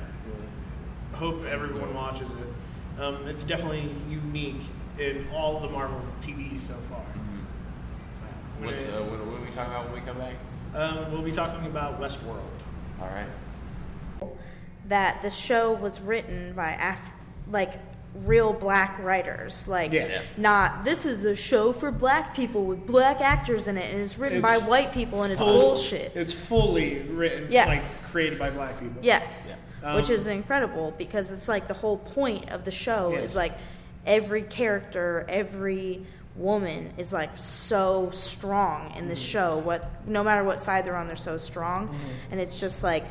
Speaker 2: hope everyone watches it. Um, it's definitely unique in all the Marvel TV so far.
Speaker 4: Mhm. What's uh, what, what are we talking about when we come back?
Speaker 2: um, we'll be talking about Westworld.
Speaker 4: All right.
Speaker 3: that the show was written by Af- like real black writers like
Speaker 2: Yes. Yeah.
Speaker 3: not this is a show for black people with black actors in it and it's written by white people and it's
Speaker 2: full-
Speaker 3: bullshit
Speaker 2: It's fully written,
Speaker 3: Yes.
Speaker 2: like created by black people.
Speaker 3: yes
Speaker 2: Yeah.
Speaker 3: Which
Speaker 2: Um,
Speaker 3: is incredible because it's like the whole point of the show
Speaker 2: Yes.
Speaker 3: is like every character every woman is like so strong in
Speaker 2: Mm-hmm.
Speaker 3: the show what no matter what side they're on they're so strong
Speaker 2: Mm-hmm.
Speaker 3: and it's just like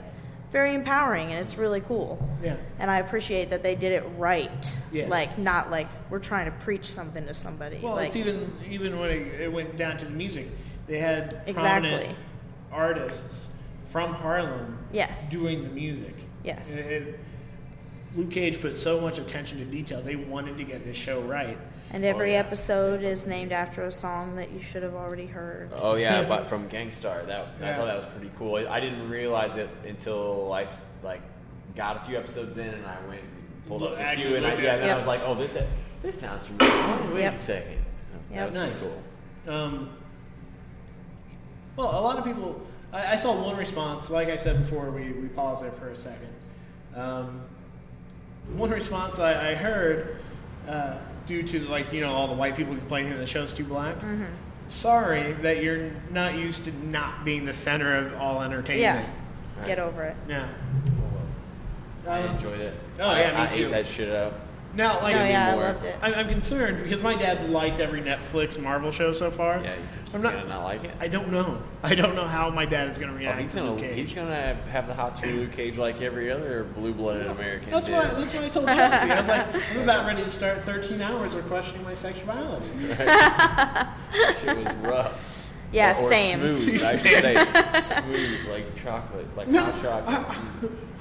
Speaker 3: very empowering and it's really cool
Speaker 2: Yeah.
Speaker 3: and I appreciate that they did it right.
Speaker 2: Yes.
Speaker 3: Like not like we're trying to preach something to somebody.
Speaker 2: Well,
Speaker 3: like
Speaker 2: it's even even when it, it went down to the music, they had
Speaker 3: Exactly.
Speaker 2: artists from Harlem
Speaker 3: Yes.
Speaker 2: doing the music.
Speaker 3: Yes.
Speaker 2: It- it- Luke Cage put so much attention to detail. They wanted to get this show right.
Speaker 3: and every
Speaker 4: Oh, yeah.
Speaker 3: episode is named after a song that you should have already heard.
Speaker 4: Oh yeah, but from Gang Starr, that I thought that was pretty cool. I didn't realize it until I like got a few episodes in and I went and pulled up the
Speaker 2: actually
Speaker 4: queue and I, yeah, and then
Speaker 3: it.
Speaker 4: I was like, oh this this sounds familiar. Wait
Speaker 3: Yep.
Speaker 4: a second.
Speaker 3: Yep.
Speaker 4: That was
Speaker 2: Nice.
Speaker 4: cool.
Speaker 2: Um, well, a lot of people. I, I saw one response. Like I said before, we, we paused there for a second. Um, one response I, I heard, uh, due to like you know all the white people complaining that the show's too black.
Speaker 3: Mm-hmm.
Speaker 2: Sorry that you're not used to not being the center of all entertainment.
Speaker 3: Yeah. Get over it.
Speaker 2: Yeah.
Speaker 4: I
Speaker 2: Um,
Speaker 4: enjoyed it.
Speaker 2: oh,
Speaker 4: I,
Speaker 2: yeah, me
Speaker 4: I
Speaker 2: too.
Speaker 4: ate that shit up.
Speaker 2: Now, like,
Speaker 3: No, yeah, I loved it.
Speaker 2: I'm, I'm concerned because my dad's liked every Netflix Marvel show so far.
Speaker 4: Yeah, you think he's
Speaker 2: I'm not-
Speaker 4: gonna not like it?
Speaker 2: I don't know. I don't know how my dad is going to
Speaker 4: Oh,
Speaker 2: react.
Speaker 4: he's
Speaker 2: to
Speaker 4: gonna
Speaker 2: Luke Cage.
Speaker 4: he's gonna have the hots for Luke Cage like every other blue-blooded American.
Speaker 2: That's
Speaker 4: did.
Speaker 2: what, I, that's what I told Chelsea. I was like, I'm about ready to start 13 hours of questioning my sexuality.
Speaker 4: Shit was rough.
Speaker 3: Yeah,
Speaker 4: or, or
Speaker 3: same.
Speaker 4: Smooth, I should say smooth, like chocolate, like
Speaker 2: No,
Speaker 4: hot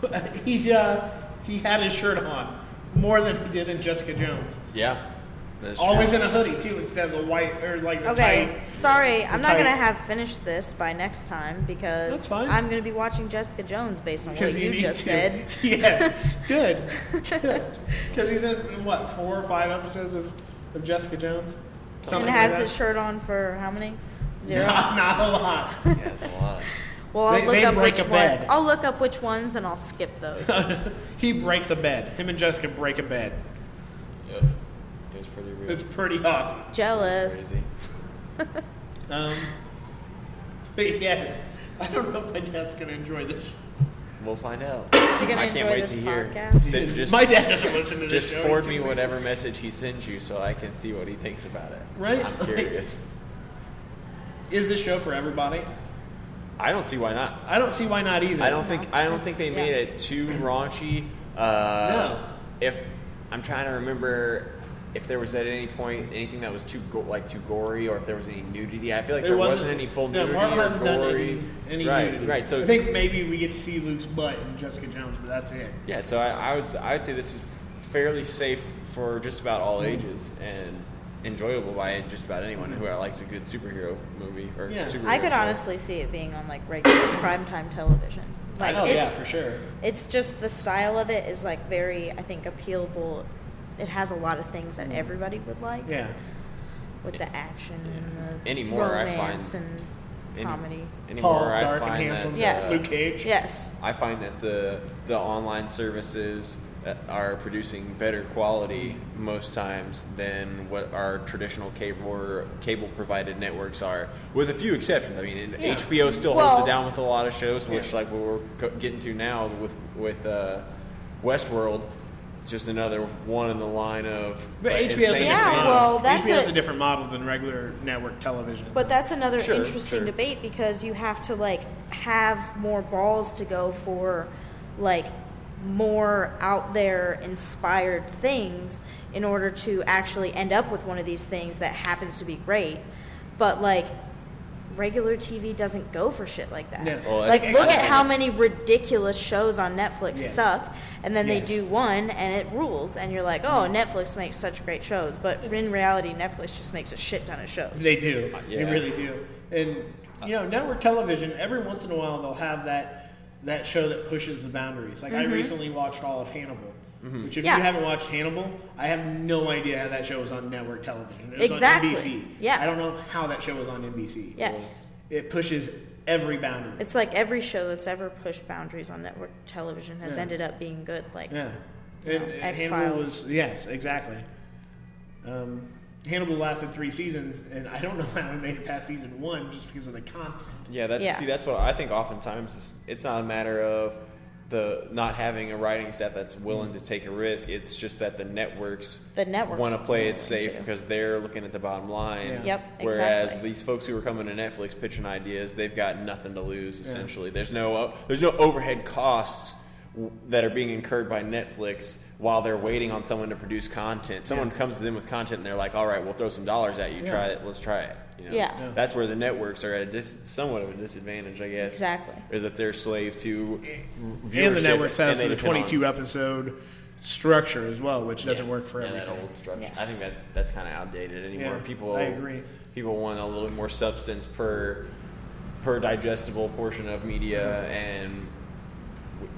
Speaker 4: chocolate.
Speaker 2: he uh, he had his shirt on more than he did in Jessica Jones.
Speaker 4: yeah, that's
Speaker 2: Always
Speaker 4: true.
Speaker 2: in a hoodie too, instead of the white or like the
Speaker 3: Okay,
Speaker 2: tight.
Speaker 3: sorry, I'm not gonna have finished this by next time because
Speaker 2: That's fine.
Speaker 3: I'm gonna be watching Jessica Jones based on what
Speaker 2: Because
Speaker 3: you, just
Speaker 2: to.
Speaker 3: said.
Speaker 2: yes, good, good. Because he's in what four or five episodes of, of Jessica Jones.
Speaker 3: And has
Speaker 2: like
Speaker 3: his shirt on for how many? Zero.
Speaker 2: Not, not a lot.
Speaker 4: Yeah, it's a lot.
Speaker 3: Well, I'll
Speaker 2: They-
Speaker 3: look
Speaker 2: they
Speaker 3: up
Speaker 2: break
Speaker 3: which
Speaker 2: a
Speaker 3: one. I'll look up which ones and I'll skip those.
Speaker 2: he breaks a bed. Him and Jessica break a bed.
Speaker 4: Yeah, it was pretty real.
Speaker 2: It's pretty awesome.
Speaker 3: Jealous.
Speaker 4: crazy.
Speaker 2: Um, but yes, I don't know if my dad's gonna enjoy this.
Speaker 4: We'll find out.
Speaker 3: Is he gonna
Speaker 4: I can't
Speaker 3: enjoy
Speaker 4: wait
Speaker 3: this
Speaker 4: to hear.
Speaker 3: podcast?
Speaker 4: Just,
Speaker 2: my dad doesn't listen to this
Speaker 4: just
Speaker 2: show.
Speaker 4: forward me whatever message he sends you so I can see what he thinks about it.
Speaker 2: Right?
Speaker 4: I'm
Speaker 2: Like-
Speaker 4: curious.
Speaker 2: Is this show for everybody?
Speaker 4: I don't see why not.
Speaker 2: I don't see why not either.
Speaker 4: I don't think I don't think they made
Speaker 3: yeah.
Speaker 4: it too raunchy. Uh,
Speaker 2: No.
Speaker 4: If I'm trying to remember if there was at any point anything that was too go- like too gory, or if there was any nudity. I feel like there, wasn't, any full nudity or
Speaker 2: hasn't done
Speaker 4: gory.
Speaker 2: any, any
Speaker 4: right,
Speaker 2: nudity.
Speaker 4: right. So
Speaker 2: I think maybe we get to see Luke's butt in Jessica Jones, but that's it.
Speaker 4: yeah, so I, I would I would say this is fairly safe for just about all ages and enjoyable by just about anyone who likes a good superhero movie or
Speaker 2: Yeah.
Speaker 4: superhero
Speaker 3: I could
Speaker 4: show.
Speaker 3: honestly see it being on like regular primetime television. Like
Speaker 2: oh
Speaker 3: it's
Speaker 2: yeah, for sure.
Speaker 3: it's just the style of it is like very I think appealable. It has a lot of things that everybody would like
Speaker 2: Yeah.
Speaker 3: with the action and the
Speaker 4: Anymore, I find
Speaker 3: romance and
Speaker 4: Any-
Speaker 3: comedy.
Speaker 4: Anymore,
Speaker 2: Tall,
Speaker 4: I
Speaker 2: dark, and handsome.
Speaker 4: that
Speaker 3: Yes.
Speaker 2: Luke Cage.
Speaker 3: Yes.
Speaker 4: I find that the the online services uh, are producing better quality most times than what our traditional cable or cable provided networks are, with a few exceptions. I mean,
Speaker 2: Yeah.
Speaker 4: HBO still
Speaker 3: Well-
Speaker 4: holds it down with a lot of shows, which
Speaker 2: Yeah.
Speaker 4: like what we're getting to now with with uh, Westworld. It's just another one in the line of.
Speaker 2: But
Speaker 4: like,
Speaker 2: HBO's a
Speaker 3: Yeah, well, that's
Speaker 2: HBO's
Speaker 3: a-
Speaker 2: a different model than regular network television.
Speaker 3: But that's another
Speaker 4: Sure,
Speaker 3: interesting
Speaker 4: sure.
Speaker 3: debate because you have to like have more balls to go for like more out there inspired things in order to actually end up with one of these things that happens to be great. But like regular TV doesn't go for shit like that.
Speaker 2: Yeah.
Speaker 4: Well,
Speaker 3: like look at how many ridiculous shows on Netflix
Speaker 2: Yes.
Speaker 3: suck, and then they do one and it rules, and you're like, oh, Netflix makes such great shows, but in reality, Netflix just makes a shit ton of shows.
Speaker 2: They do.
Speaker 4: Yeah.
Speaker 2: They really do. And you know, network television. Every once in a while, they'll have that that show that pushes the boundaries. Like I recently watched all of Hannibal. Which, if
Speaker 3: Mm-hmm. Yeah.
Speaker 2: you haven't watched Hannibal, I have no idea how that show was on network television. It was
Speaker 3: Exactly.
Speaker 2: on NBC.
Speaker 3: Yeah.
Speaker 2: I don't know how that show was on NBC.
Speaker 3: Yes.
Speaker 2: It pushes every boundary.
Speaker 3: It's like every show that's ever pushed boundaries on network television has
Speaker 2: Yeah.
Speaker 3: ended up being good. Like,
Speaker 2: Yeah. And
Speaker 3: X-Files.
Speaker 2: Hannibal was yes, exactly. Um, Hannibal lasted three seasons, and I don't know how it made it past season one just because of the content.
Speaker 4: Yeah, that's
Speaker 3: Yeah.
Speaker 4: see, that's what I think. Oftentimes, it's, it's not a matter of the not having a writing staff that's willing to take a risk. It's just that the networks
Speaker 3: The networks
Speaker 4: want to play it safe
Speaker 3: to.
Speaker 4: because they're looking at the bottom line.
Speaker 2: Yeah.
Speaker 3: Yep,
Speaker 4: Whereas
Speaker 3: exactly.
Speaker 4: these folks who are coming to Netflix pitching ideas, they've got nothing to lose. Essentially, there's no uh, there's no overhead costs w- that are being incurred by Netflix while they're waiting on someone to produce content. Someone comes to them with content and they're like, "All right, we'll throw some dollars at you.
Speaker 2: Yeah.
Speaker 4: Try it. Let's try it." You know?
Speaker 3: Yeah. Yeah.
Speaker 4: That's where the networks are at a dis- somewhat of a disadvantage, I guess.
Speaker 3: Exactly.
Speaker 4: Is that they're slave to
Speaker 2: And the
Speaker 4: viewership,
Speaker 2: network has the
Speaker 4: depend on-
Speaker 2: 22 episode structure as well, which doesn't
Speaker 4: Yeah.
Speaker 2: work for
Speaker 4: yeah,
Speaker 2: everything.
Speaker 4: that old structure. I think that that's kind of outdated anymore.
Speaker 2: Yeah,
Speaker 4: people,
Speaker 2: I agree.
Speaker 4: People want a little more substance per per digestible portion of media, and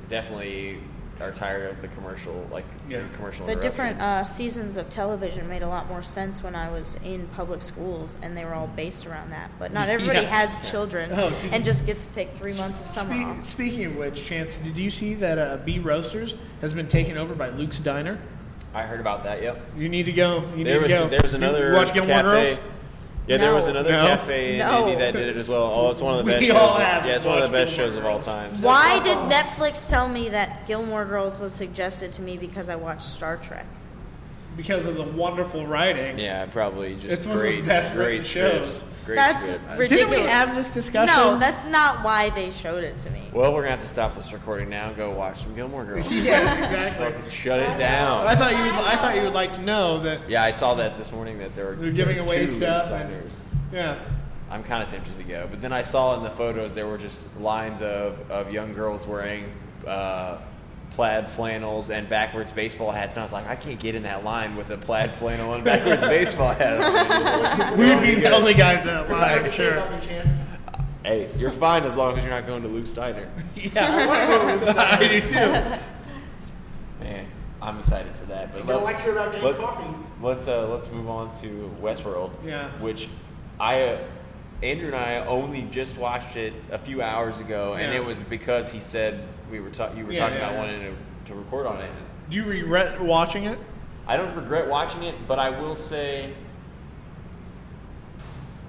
Speaker 4: definitely are tired of the commercial, like
Speaker 2: Yeah.
Speaker 4: the commercial.
Speaker 3: the different uh, seasons of television made a lot more sense when I was in public schools, and they were all based around that. But not everybody
Speaker 2: Yeah.
Speaker 3: has children
Speaker 2: Oh, did-
Speaker 3: and just gets to take three months of summer
Speaker 2: Spe-
Speaker 3: off.
Speaker 2: speaking of which, Chance, did you see that uh, B Roasters has been taken over by Luke's Diner?
Speaker 4: I heard about that. Yep.
Speaker 2: You need to go. You
Speaker 4: There
Speaker 2: need
Speaker 4: was
Speaker 2: to go.
Speaker 4: there was
Speaker 2: You
Speaker 4: another
Speaker 2: watch Gilmore
Speaker 4: cafe.
Speaker 2: Girls.
Speaker 4: Yeah, there was
Speaker 3: No.
Speaker 4: another
Speaker 2: No?
Speaker 4: cafe in
Speaker 3: No.
Speaker 4: Indy that did it as well. Oh, it's one of the
Speaker 2: We
Speaker 4: best. shows
Speaker 2: all
Speaker 4: of-
Speaker 2: have
Speaker 4: Yeah, it's one of the
Speaker 2: watched
Speaker 4: best
Speaker 2: Gilmore
Speaker 4: shows of all
Speaker 2: Girls.
Speaker 4: time.
Speaker 3: Why did Netflix tell me that Gilmore Girls was suggested to me because I watched Star Trek?
Speaker 2: Because of the wonderful writing.
Speaker 4: Yeah, probably just
Speaker 2: It's one of the
Speaker 4: great,
Speaker 2: best
Speaker 4: great
Speaker 2: written
Speaker 4: scripts.
Speaker 2: shows.
Speaker 4: Great
Speaker 3: That's
Speaker 4: script.
Speaker 3: ridiculous.
Speaker 2: Didn't we have this discussion?
Speaker 3: No, that's not why they showed it to me.
Speaker 4: Well, we're gonna have to stop this recording now and go watch some Gilmore Girls.
Speaker 2: yes, exactly.
Speaker 4: Shut it down.
Speaker 2: I thought you would. I thought you would like to know that.
Speaker 4: Yeah, I saw that this morning that there were
Speaker 2: They're giving
Speaker 4: there were
Speaker 2: away
Speaker 4: two
Speaker 2: stuff.
Speaker 4: Steiners.
Speaker 2: Yeah.
Speaker 4: I'm kind of tempted to go, but then I saw in the photos there were just lines of, of young girls wearing uh, plaid flannels and backwards baseball hats, and I was like, I can't get in that line with a plaid flannel and backwards baseball hat.
Speaker 2: We'd be the only guys in that lie,
Speaker 5: Sorry
Speaker 2: I'm sure.
Speaker 5: about me, Chance.
Speaker 4: hey, you're fine as long as you're not going to Luke's Diner.
Speaker 2: Yeah, I want to go to Luke's I do too.
Speaker 4: Man, I'm excited for that. But let-
Speaker 5: lecture about getting
Speaker 4: let-
Speaker 5: coffee.
Speaker 4: Let's uh, let's move on to Westworld.
Speaker 2: Yeah.
Speaker 4: Which I, uh, Andrew and I only just watched it a few hours ago, and
Speaker 2: Yeah.
Speaker 4: it was because he said we were ta- you were
Speaker 2: Yeah,
Speaker 4: talking
Speaker 2: yeah,
Speaker 4: about wanting to, to record on it.
Speaker 2: Do you regret watching it?
Speaker 4: I don't regret watching it, but I will say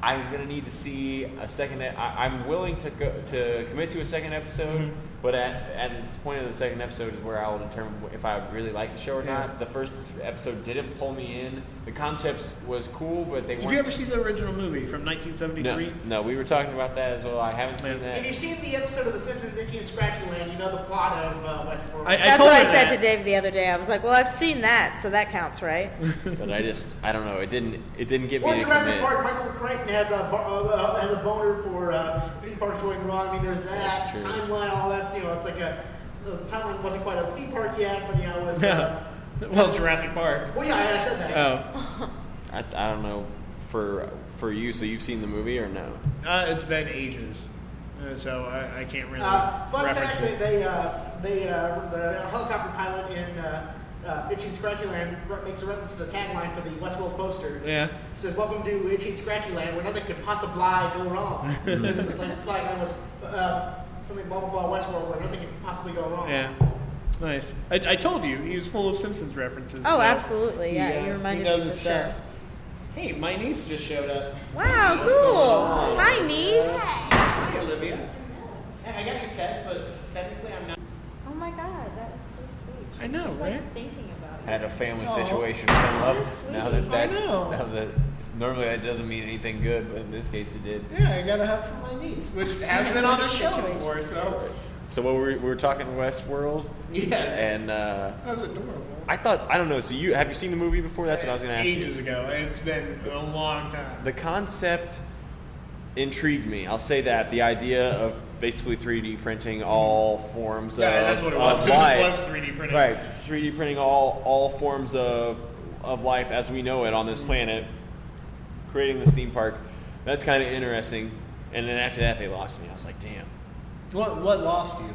Speaker 4: I'm gonna need to see a second. e- I, I'm willing to go, to commit to a second episode,
Speaker 2: Mm-hmm.
Speaker 4: But at, at this point of the second episode is where I will determine if I really like the show or
Speaker 2: Yeah.
Speaker 4: not. The first episode didn't pull me in. The concepts was cool, but they
Speaker 2: Did
Speaker 4: weren't.
Speaker 2: you ever see the original movie from 1973?
Speaker 4: No, no, we were talking about that as well. I haven't seen that.
Speaker 5: If you've seen the episode of The Simpsons Itchy and Scratchy Land, you know the plot of uh, Westworld.
Speaker 2: I-
Speaker 3: That's
Speaker 2: told
Speaker 3: what I said
Speaker 2: that.
Speaker 3: to Dave the other day. I was like, "Well, I've seen that, so that counts, right?"
Speaker 4: but I just, I don't know. It didn't, it didn't get
Speaker 5: Or
Speaker 4: me to
Speaker 5: Jurassic
Speaker 4: commit.
Speaker 5: Park, Michael Crichton has a uh, uh, has a boner for uh, theme parks going wrong. I mean, there's that timeline, all that's you know, it's like a the timeline wasn't quite a theme park yet, but you know, it was. Uh,
Speaker 2: well, Jurassic Park.
Speaker 5: well, yeah, I said that.
Speaker 2: Oh,
Speaker 4: I, I don't know for for you. So you've seen the movie or no?
Speaker 2: uh, it's been ages, uh, so I, I can't really
Speaker 5: Uh, fun
Speaker 2: reference
Speaker 5: fact:
Speaker 2: it.
Speaker 5: they, they, uh, they uh, the helicopter pilot in uh, uh, Itchy and Scratchy Land makes a reference to the tagline for the Westworld poster.
Speaker 2: Yeah.
Speaker 5: It says, "Welcome to Itchy and Scratchy Land, where nothing could possibly go wrong." it was like the tagline was uh, something blah blah blah Westworld, where nothing could possibly go wrong.
Speaker 2: Yeah. Nice. I, I told you he was full of Simpsons references.
Speaker 3: Oh,
Speaker 2: so
Speaker 3: absolutely. Yeah,
Speaker 2: he, uh,
Speaker 3: you reminded
Speaker 2: he knows
Speaker 3: me
Speaker 2: his
Speaker 3: for
Speaker 2: stuff.
Speaker 3: sure.
Speaker 2: Hey, my niece just showed up.
Speaker 3: Wow, cool. Hi, niece.
Speaker 2: Hi, Olivia. Hey, I got your text, but technically I'm not.
Speaker 3: Oh my God, that is so sweet.
Speaker 2: I know,
Speaker 3: Just
Speaker 2: right?
Speaker 3: like thinking about it.
Speaker 4: had a family
Speaker 2: Aw.
Speaker 4: situation come up.
Speaker 3: That's sweet.
Speaker 4: Now that
Speaker 2: I
Speaker 4: that's
Speaker 2: know.
Speaker 4: now that normally that doesn't mean anything good, but in this case it did.
Speaker 2: Yeah, I got a hug from my niece, which has been on the show
Speaker 3: Situation.
Speaker 2: before. So
Speaker 4: So what were we, we were talking Westworld,
Speaker 2: yes,
Speaker 4: and uh,
Speaker 2: that was adorable.
Speaker 4: I thought I don't know. So you have you seen the movie before? That's what I was going to ask
Speaker 2: Ages
Speaker 4: you.
Speaker 2: ago. It's been a long time.
Speaker 4: The concept intrigued me. I'll say that the idea of basically 3D printing all forms
Speaker 2: Yeah,
Speaker 4: of,
Speaker 2: that's what it
Speaker 4: of
Speaker 2: was. It was 3D printing.
Speaker 4: Right, 3D printing all all forms of of life as we know it on this planet, creating this theme park. That's kind of interesting. And then after that, they lost me. I was like, damn.
Speaker 2: What what lost you?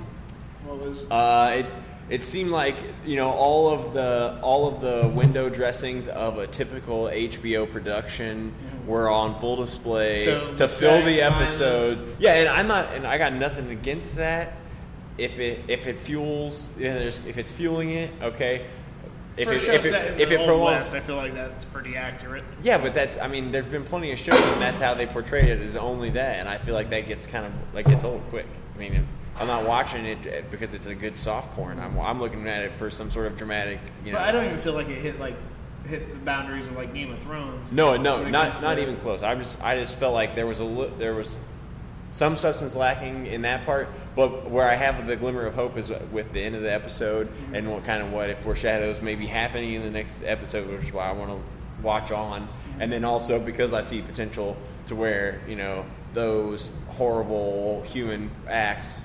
Speaker 2: What was?
Speaker 4: Uh, it it seemed like you know all of the all of the window dressings of a typical HBO production were on full display
Speaker 2: So,
Speaker 4: to fill the episode.
Speaker 2: violence.
Speaker 4: Yeah, and I'm not, and I got nothing against that. If it if it fuels, if it's fueling it, okay. If
Speaker 2: for
Speaker 4: it if it, if it prolongs,
Speaker 2: West, I feel like that's pretty accurate.
Speaker 4: yeah, but that's I mean, there've been plenty of shows, and that's how they portray it is only that, and I feel like that gets kind of like gets old quick. I mean, I'm not watching it eh, because it's a good soft porn. I'm I'm looking at it for some sort of dramatic, you know.
Speaker 2: But I don't even feel like it hit like hit the boundaries of like Game of Thrones.
Speaker 4: No, no, not not even close. I just I just felt like there was a there was some substance lacking in that part, but where I have the glimmer of hope is with the end of the episode
Speaker 2: Mm-hmm.
Speaker 4: and what kind of what it foreshadows may be happening in the next episode, which is why I want to watch on,
Speaker 2: Mm-hmm.
Speaker 4: and then also because I see potential to where you know those horrible human acts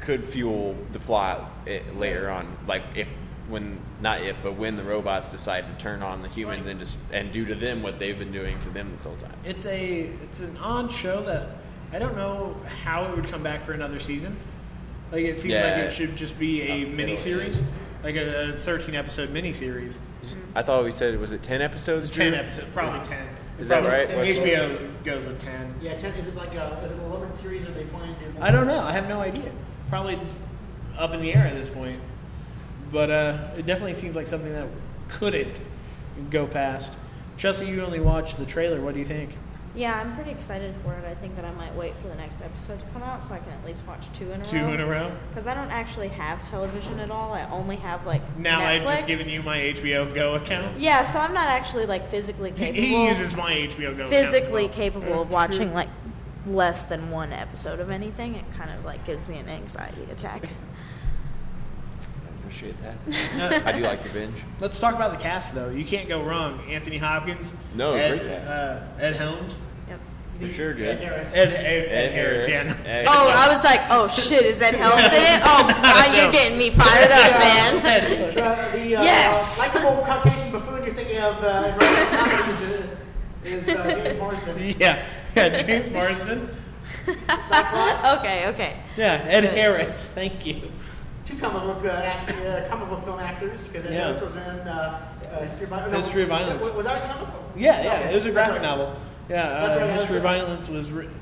Speaker 4: could fuel the plot eh, later on, like if when not if but when the robots decide to turn on the humans and just and do to them what they've been doing to them this whole time.
Speaker 2: It's a it's an odd show that I don't know how it would come back for another season. Like it seems
Speaker 4: Yeah.
Speaker 2: like it should just be a mini series, like a, a 13 episode mini series.
Speaker 4: I thought we said was it ten episodes? Drew?
Speaker 2: 10 episodes, probably 10.
Speaker 4: Is that
Speaker 2: Probably-
Speaker 4: right?
Speaker 2: HBO goes with 10.
Speaker 5: Yeah, ten, is it like a is it a limited series or they planning to do?
Speaker 2: I don't know. I have no idea. Probably up in the air at this point. But uh, it definitely seems like something that couldn't go past. Chelsea, you only watched the trailer. What do you think?
Speaker 3: Yeah, I'm pretty excited for it. I think that I might wait for the next episode to come out so I can at least watch two in a
Speaker 2: Two
Speaker 3: row.
Speaker 2: in a row.
Speaker 3: Because I don't actually have television at all. I only have like
Speaker 2: Now
Speaker 3: Netflix.
Speaker 2: I've just given you my HBO Go account.
Speaker 3: Yeah, so I'm not actually like physically capable.
Speaker 2: he uses my HBO Go
Speaker 3: physically
Speaker 2: well.
Speaker 3: capable of watching like less than one episode of anything. It kind of like gives me an anxiety attack.
Speaker 4: I appreciate that. I do like to binge.
Speaker 2: Let's talk about the cast, though. You can't go wrong. Anthony Hopkins.
Speaker 4: No,
Speaker 2: Ed,
Speaker 4: great cast.
Speaker 2: Uh, Ed Helms.
Speaker 3: Yep.
Speaker 4: For sure,
Speaker 5: Ed
Speaker 4: good.
Speaker 5: Harris.
Speaker 2: Ed, Ed, Ed, Harris. Yeah.
Speaker 3: Oh, I was like, oh shit, is that Helms in it? Oh, God, you're getting me fired up, man.
Speaker 5: Uh, the uh,
Speaker 3: Yes.
Speaker 5: likable Caucasian buffoon you're thinking of uh, in romantic comedies is, is uh, James Marsden.
Speaker 2: yeah. Yeah. James Marsden.
Speaker 5: Cyclops.
Speaker 3: okay, okay.
Speaker 2: Yeah. Ed
Speaker 3: Good.
Speaker 2: Harris. Thank you.
Speaker 5: Two comic book uh, act, uh, comic book film actors because Ed
Speaker 2: Yeah.
Speaker 5: Harris was in uh, uh, History of Violence.
Speaker 2: History of Violence.
Speaker 5: Was, was that a comic book?
Speaker 2: Yeah. Yeah.
Speaker 5: Okay,
Speaker 2: It was a graphic
Speaker 5: right.
Speaker 2: novel. Yeah.
Speaker 5: That's
Speaker 2: Uh,
Speaker 5: right,
Speaker 2: History of. Violence was written.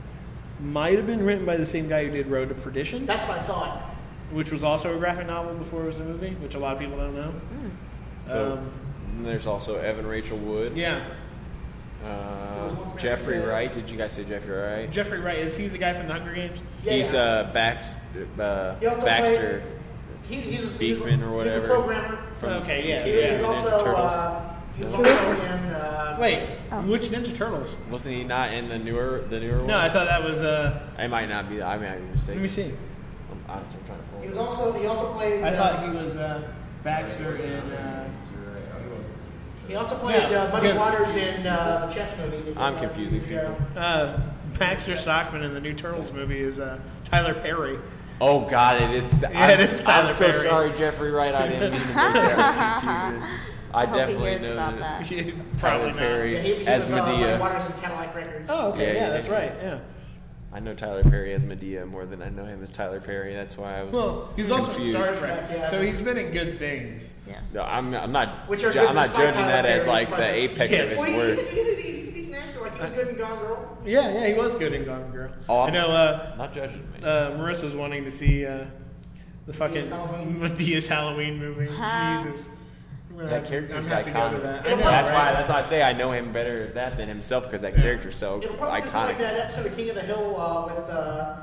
Speaker 2: Might have been written by the same guy who did Road to Perdition,
Speaker 5: That's what I thought.
Speaker 2: which was also a graphic novel before it was a movie, which a lot of people don't know.
Speaker 4: So
Speaker 2: Um,
Speaker 4: there's also Evan Rachel Wood.
Speaker 2: Yeah.
Speaker 4: Uh, Jeffrey Wright. Did you guys say Jeffrey Wright?
Speaker 2: Jeffrey Wright is he the guy from the Hunger Games?
Speaker 5: Yeah,
Speaker 4: He's
Speaker 5: yeah.
Speaker 4: uh, Bax, uh,
Speaker 5: He also
Speaker 4: Baxter.
Speaker 5: He, he's, he's,
Speaker 4: Beekman or whatever.
Speaker 5: He's a programmer.
Speaker 4: From
Speaker 2: Okay, yeah,
Speaker 5: He,
Speaker 2: yeah.
Speaker 5: he's
Speaker 4: Ninja
Speaker 5: also
Speaker 4: Turtles.
Speaker 5: uh, he was also in. Uh,
Speaker 2: Wait,
Speaker 3: Oh.
Speaker 2: which Ninja Turtles?
Speaker 4: Wasn't he not in the newer the newer one?
Speaker 2: No, I thought that was. uh
Speaker 4: I might not be. I might be mistaken.
Speaker 2: Let me see.
Speaker 4: I'm, I'm trying to pull.
Speaker 5: he
Speaker 4: it
Speaker 5: was
Speaker 4: up.
Speaker 5: also he also played.
Speaker 2: I
Speaker 5: uh,
Speaker 2: thought he was uh, Baxter in. Uh,
Speaker 5: He also played
Speaker 2: Yeah,
Speaker 5: uh, Muddy Waters in uh, the chess movie.
Speaker 4: I'm
Speaker 5: came out a
Speaker 4: confusing
Speaker 5: years ago.
Speaker 2: uh, Baxter Stockman in the new Turtles movie is uh, Tyler Perry.
Speaker 4: Oh God, it is.
Speaker 2: Yeah,
Speaker 4: I'm,
Speaker 2: it is Tyler
Speaker 4: I'm so
Speaker 2: Perry.
Speaker 4: sorry, Jeffrey Wright. I didn't mean to make that confusion. I
Speaker 3: hope
Speaker 4: definitely know that.
Speaker 3: that.
Speaker 4: Tyler
Speaker 2: not.
Speaker 4: Perry
Speaker 5: Yeah, he, he
Speaker 4: as
Speaker 5: was, uh, Muddy
Speaker 4: Medea.
Speaker 5: Waters in Cadillac Records.
Speaker 2: Oh, okay,
Speaker 4: Yeah,
Speaker 2: yeah,
Speaker 4: yeah,
Speaker 2: that's
Speaker 4: yeah.
Speaker 2: right. Yeah.
Speaker 4: I know Tyler Perry as Medea more than I know him as Tyler Perry. That's why I was.
Speaker 2: Well, he's also in. Star Trek,
Speaker 5: Yeah.
Speaker 2: so he's been in good things.
Speaker 3: Yes.
Speaker 4: No, I'm, I'm not.
Speaker 5: Which are
Speaker 4: ju-
Speaker 5: good
Speaker 4: I'm not judging
Speaker 5: Tyler
Speaker 4: that as
Speaker 5: Perry's
Speaker 4: like the apex
Speaker 2: Yes.
Speaker 4: of his
Speaker 5: Well, he's,
Speaker 4: worth.
Speaker 5: he's, he's, he's, he's an actor. Like he was good in Gone Girl.
Speaker 2: Yeah, yeah, he was good in Gone Girl.
Speaker 4: Oh,
Speaker 2: I
Speaker 4: I'm
Speaker 2: know. Uh,
Speaker 4: not judging. Man.
Speaker 2: uh, Marissa's wanting to see uh, the fucking
Speaker 5: Medea's Halloween.
Speaker 2: Medea's Halloween movie.
Speaker 3: Huh.
Speaker 2: Jesus. I'm gonna
Speaker 4: that
Speaker 2: have to-
Speaker 4: character's
Speaker 2: I'm gonna have to go
Speaker 4: iconic.
Speaker 2: that. I know,
Speaker 4: that's
Speaker 2: right?
Speaker 4: why. That's why I say I know him better as that than himself because that
Speaker 2: Yeah.
Speaker 4: character's so
Speaker 5: It'll probably just be like
Speaker 4: iconic.
Speaker 5: that episode of King of the Hill uh, with uh,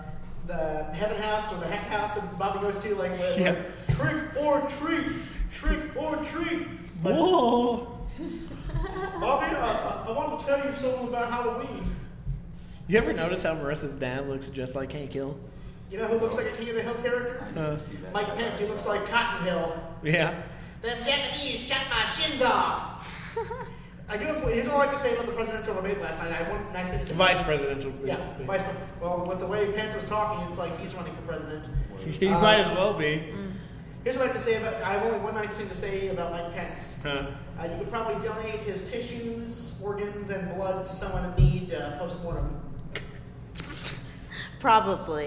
Speaker 5: the Heaven House or the Heck House that Bobby goes to, like with
Speaker 2: Yeah.
Speaker 5: like, trick or treat, trick or treat. But
Speaker 2: Whoa.
Speaker 5: Bobby, uh, I want to tell you something about Halloween.
Speaker 2: You ever notice how Marissa's dad looks just like Hank Hill?
Speaker 5: You know who looks like a King of the Hill character?
Speaker 2: Uh,
Speaker 5: Mike Pence. He looks like Cotton Hill.
Speaker 2: yeah.
Speaker 5: Them Japanese chopped my shins off. I do. here's all I can say about the presidential debate last night. I one nice to.
Speaker 2: Vice presidential.
Speaker 5: Yeah, vice. Well, with the way Pence was talking, it's like he's running for president.
Speaker 2: He
Speaker 5: Uh,
Speaker 2: might as well be.
Speaker 5: Here's what I have to say about. I have only one nice thing to say about Mike Pence.
Speaker 2: Huh.
Speaker 5: Uh, you could probably donate his tissues, organs, and blood to someone in need uh, post mortem.
Speaker 3: Probably.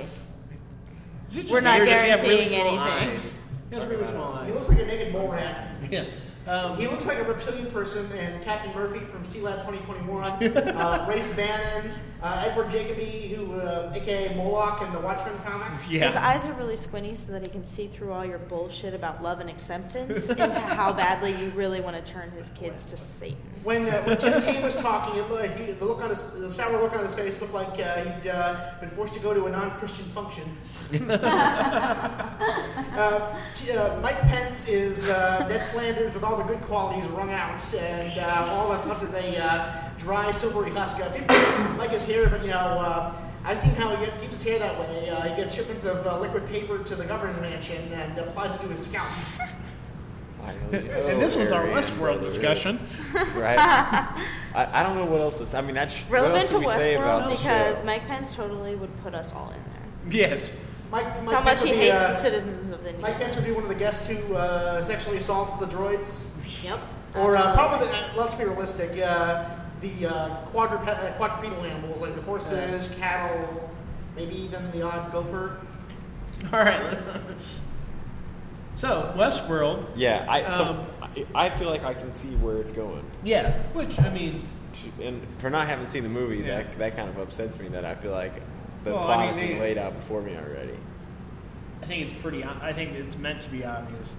Speaker 2: Is it just
Speaker 3: We're not
Speaker 2: weird? Does he have really
Speaker 3: guaranteeing
Speaker 2: small
Speaker 3: anything.
Speaker 2: Eyes? He has really small
Speaker 5: He
Speaker 2: eyes.
Speaker 5: looks like a naked mole rat.
Speaker 2: Yeah. Um,
Speaker 5: He looks like a reptilian person, and Captain Murphy from Sealab 2021, uh, Race Bannon, uh, Edward Jacobi, who, uh, aka Moloch in the Watchmen comic.
Speaker 2: Yeah.
Speaker 3: His eyes are really squinty so that he can see through all your bullshit about love and acceptance into how badly you really want to turn his kids to Satan.
Speaker 5: When, uh, when Tim Kaine was talking, it, looked- he, the look on his, the sour look on his face looked like uh, he'd uh, been forced to go to a non-Christian function. uh, t- uh, Mike Pence is uh, Ned Flanders with all the good qualities wrung out, and uh, all that's left is a uh, dry, silvery husk. Uh, people like his hair, but you know. Uh, I've seen how he get, keeps his hair that way. Uh, he gets shipments of uh, liquid paper to the governor's mansion and applies it to his scalp.
Speaker 2: and this was our Westworld discussion.
Speaker 4: right? I, I don't know what else is. I mean, that's what
Speaker 3: Relevant
Speaker 4: else
Speaker 3: to
Speaker 4: do we say about
Speaker 3: Westworld because? Mike Pence totally would put us all in there.
Speaker 2: Yes.
Speaker 5: Mike, Mike
Speaker 3: how much
Speaker 5: Pence
Speaker 3: he
Speaker 5: be,
Speaker 3: hates
Speaker 5: uh,
Speaker 3: the citizens of India.
Speaker 5: Mike Pence would be one of the guests who uh, sexually assaults the droids.
Speaker 3: Yep.
Speaker 5: Or uh, probably, the, uh, let's be realistic, uh, the uh, quadruped, uh, quadrupedal animals like the horses, cattle, maybe even the odd gopher.
Speaker 2: All right. so Westworld.
Speaker 4: Yeah, I so
Speaker 2: Um,
Speaker 4: I, I feel like I can see where it's going.
Speaker 2: Yeah. Which I mean,
Speaker 4: And for not having seen the movie,
Speaker 2: Yeah.
Speaker 4: that that kind of upsets me. That I feel like the
Speaker 2: Well, I
Speaker 4: plot
Speaker 2: mean,
Speaker 4: has been
Speaker 2: they-
Speaker 4: laid out before me already.
Speaker 2: I think it's pretty. o- I think it's meant to be obvious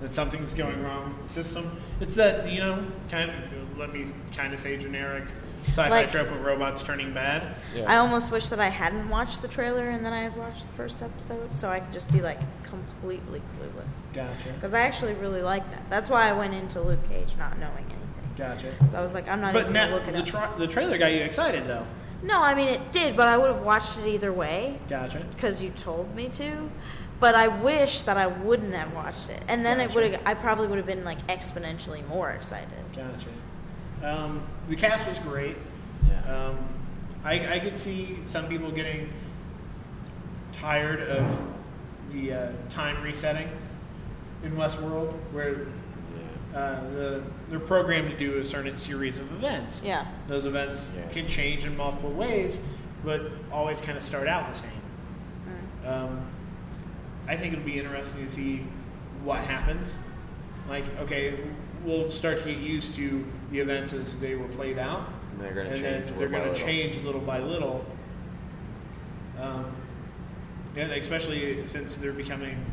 Speaker 2: that something's going wrong with the system. It's that you know, kind of. Let me kind of say generic sci-fi
Speaker 3: Like-
Speaker 2: trope of robots turning bad.
Speaker 4: Yeah.
Speaker 3: I almost wish that I hadn't watched the trailer and then I had watched the first episode so I could just be like completely clueless.
Speaker 2: Gotcha.
Speaker 3: Because I actually really like that. That's why I went into Luke Cage not knowing anything.
Speaker 2: Gotcha.
Speaker 3: So I was like, I'm not
Speaker 2: But
Speaker 3: even gonna
Speaker 2: now
Speaker 3: look it
Speaker 2: the, tra- the trailer got you excited though.
Speaker 3: No, I mean it did, but I would have watched it either way
Speaker 2: Gotcha.
Speaker 3: because you told me to. But I wish that I wouldn't have watched it, and then it would have. I probably would have been like exponentially more excited.
Speaker 2: Gotcha. Um, the cast was great.
Speaker 4: Yeah.
Speaker 2: Um, I, I could see some people getting tired of the uh, time resetting in Westworld, where uh, the, they're programmed to do a certain series of events.
Speaker 3: Yeah.
Speaker 2: Those events
Speaker 4: Yeah.
Speaker 2: can change in multiple ways, but always kind of start out the same.
Speaker 3: Mm.
Speaker 2: Um, I think it'll be interesting to see what happens. Like, okay, we'll start to get used to the events as they were played out,
Speaker 4: And they're going to
Speaker 2: and
Speaker 4: change.
Speaker 2: then
Speaker 4: little
Speaker 2: they're
Speaker 4: by
Speaker 2: going to
Speaker 4: little.
Speaker 2: change little by little. Um, and especially since they're becoming,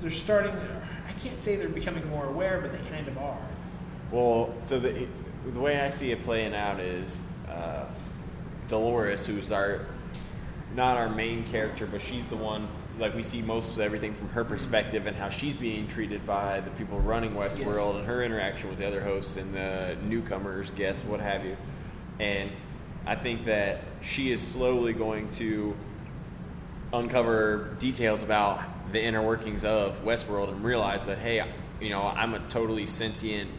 Speaker 2: they're starting. I can't say they're becoming more aware, but they kind of are.
Speaker 4: Well, so the the way I see it playing out is uh, Dolores, who's our not our main character, but she's the one like we see most of everything from her perspective and how she's being treated by the people running Westworld
Speaker 2: Yes.
Speaker 4: and her interaction with the other hosts and the newcomers, guests, what have you. And I think that she is slowly going to uncover details about the inner workings of Westworld and realize that hey, you know, I'm a totally sentient,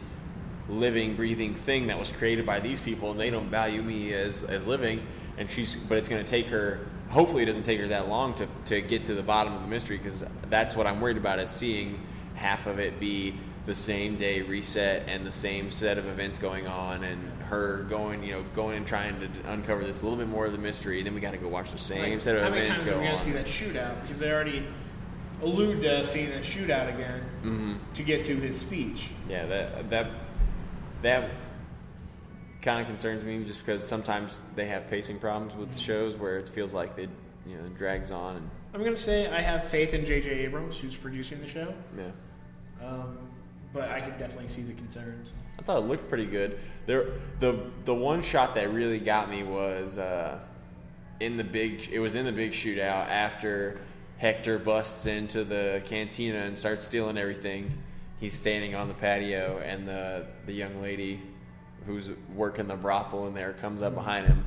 Speaker 4: living, breathing thing that was created by these people, and they don't value me as as living. And she's, but it's going to take her. Hopefully, it doesn't take her that long to to get to the bottom of the mystery because that's what I'm worried about is seeing half of it be the same day reset and the same set of events going on and her going you know going and trying to uncover this a little bit more of the mystery then we got to go watch the same
Speaker 2: Like,
Speaker 4: set of
Speaker 2: how many
Speaker 4: events
Speaker 2: times are we going to see that shootout? Because they already allude to seeing that shootout again
Speaker 4: Mhm.
Speaker 2: to get to his speech.
Speaker 4: Yeah, that that that kind of concerns me just because sometimes they have pacing problems with the shows where it feels like it you know drags on and
Speaker 2: I'm going to say I have faith in J.J. Abrams, who's producing the show,
Speaker 4: yeah.
Speaker 2: um, but I could definitely see the concerns.
Speaker 4: I thought it looked pretty good. There, the the one shot that really got me was uh, in the big. It was in the big shootout after Hector busts into the cantina and starts stealing everything. He's standing on the patio, and the the young lady who's working the brothel in there comes up behind him.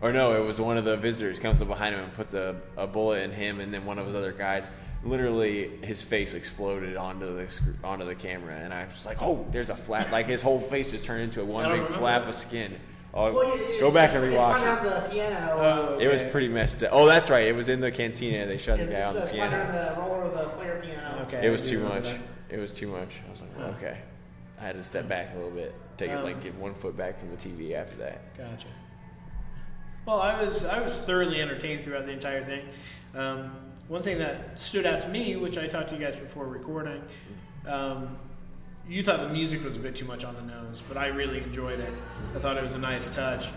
Speaker 4: Or no, it was one of the visitors comes up behind him and puts a, a bullet in him and then one of his other guys. literally his face exploded onto the onto the camera, and I was like, "Oh, there's a flap!" Like his whole face just turned into a one big flap
Speaker 2: that.
Speaker 4: of skin. Oh,
Speaker 5: Well, it-
Speaker 4: go
Speaker 5: it's
Speaker 4: back
Speaker 5: just-
Speaker 4: and rewatch
Speaker 5: spun
Speaker 4: it.
Speaker 5: the piano.
Speaker 2: Oh,
Speaker 5: uh,
Speaker 4: It was pretty messed up. Oh, that's right. It was in the cantina. They shut the guy on the piano.
Speaker 5: the roller the player piano.
Speaker 2: Okay.
Speaker 4: It was too much.
Speaker 2: that.
Speaker 4: It was too much. I was like,
Speaker 2: Huh.
Speaker 4: okay. I had to step back a little bit, take it
Speaker 2: Um,
Speaker 4: like get one foot back from the TV after that.
Speaker 2: Gotcha. Well, I was I was thoroughly entertained throughout the entire thing. Um, one thing that stood out to me, which I talked to you guys before recording, um, you thought the music was a bit too much on the nose, but I really enjoyed it. I thought it was a nice touch.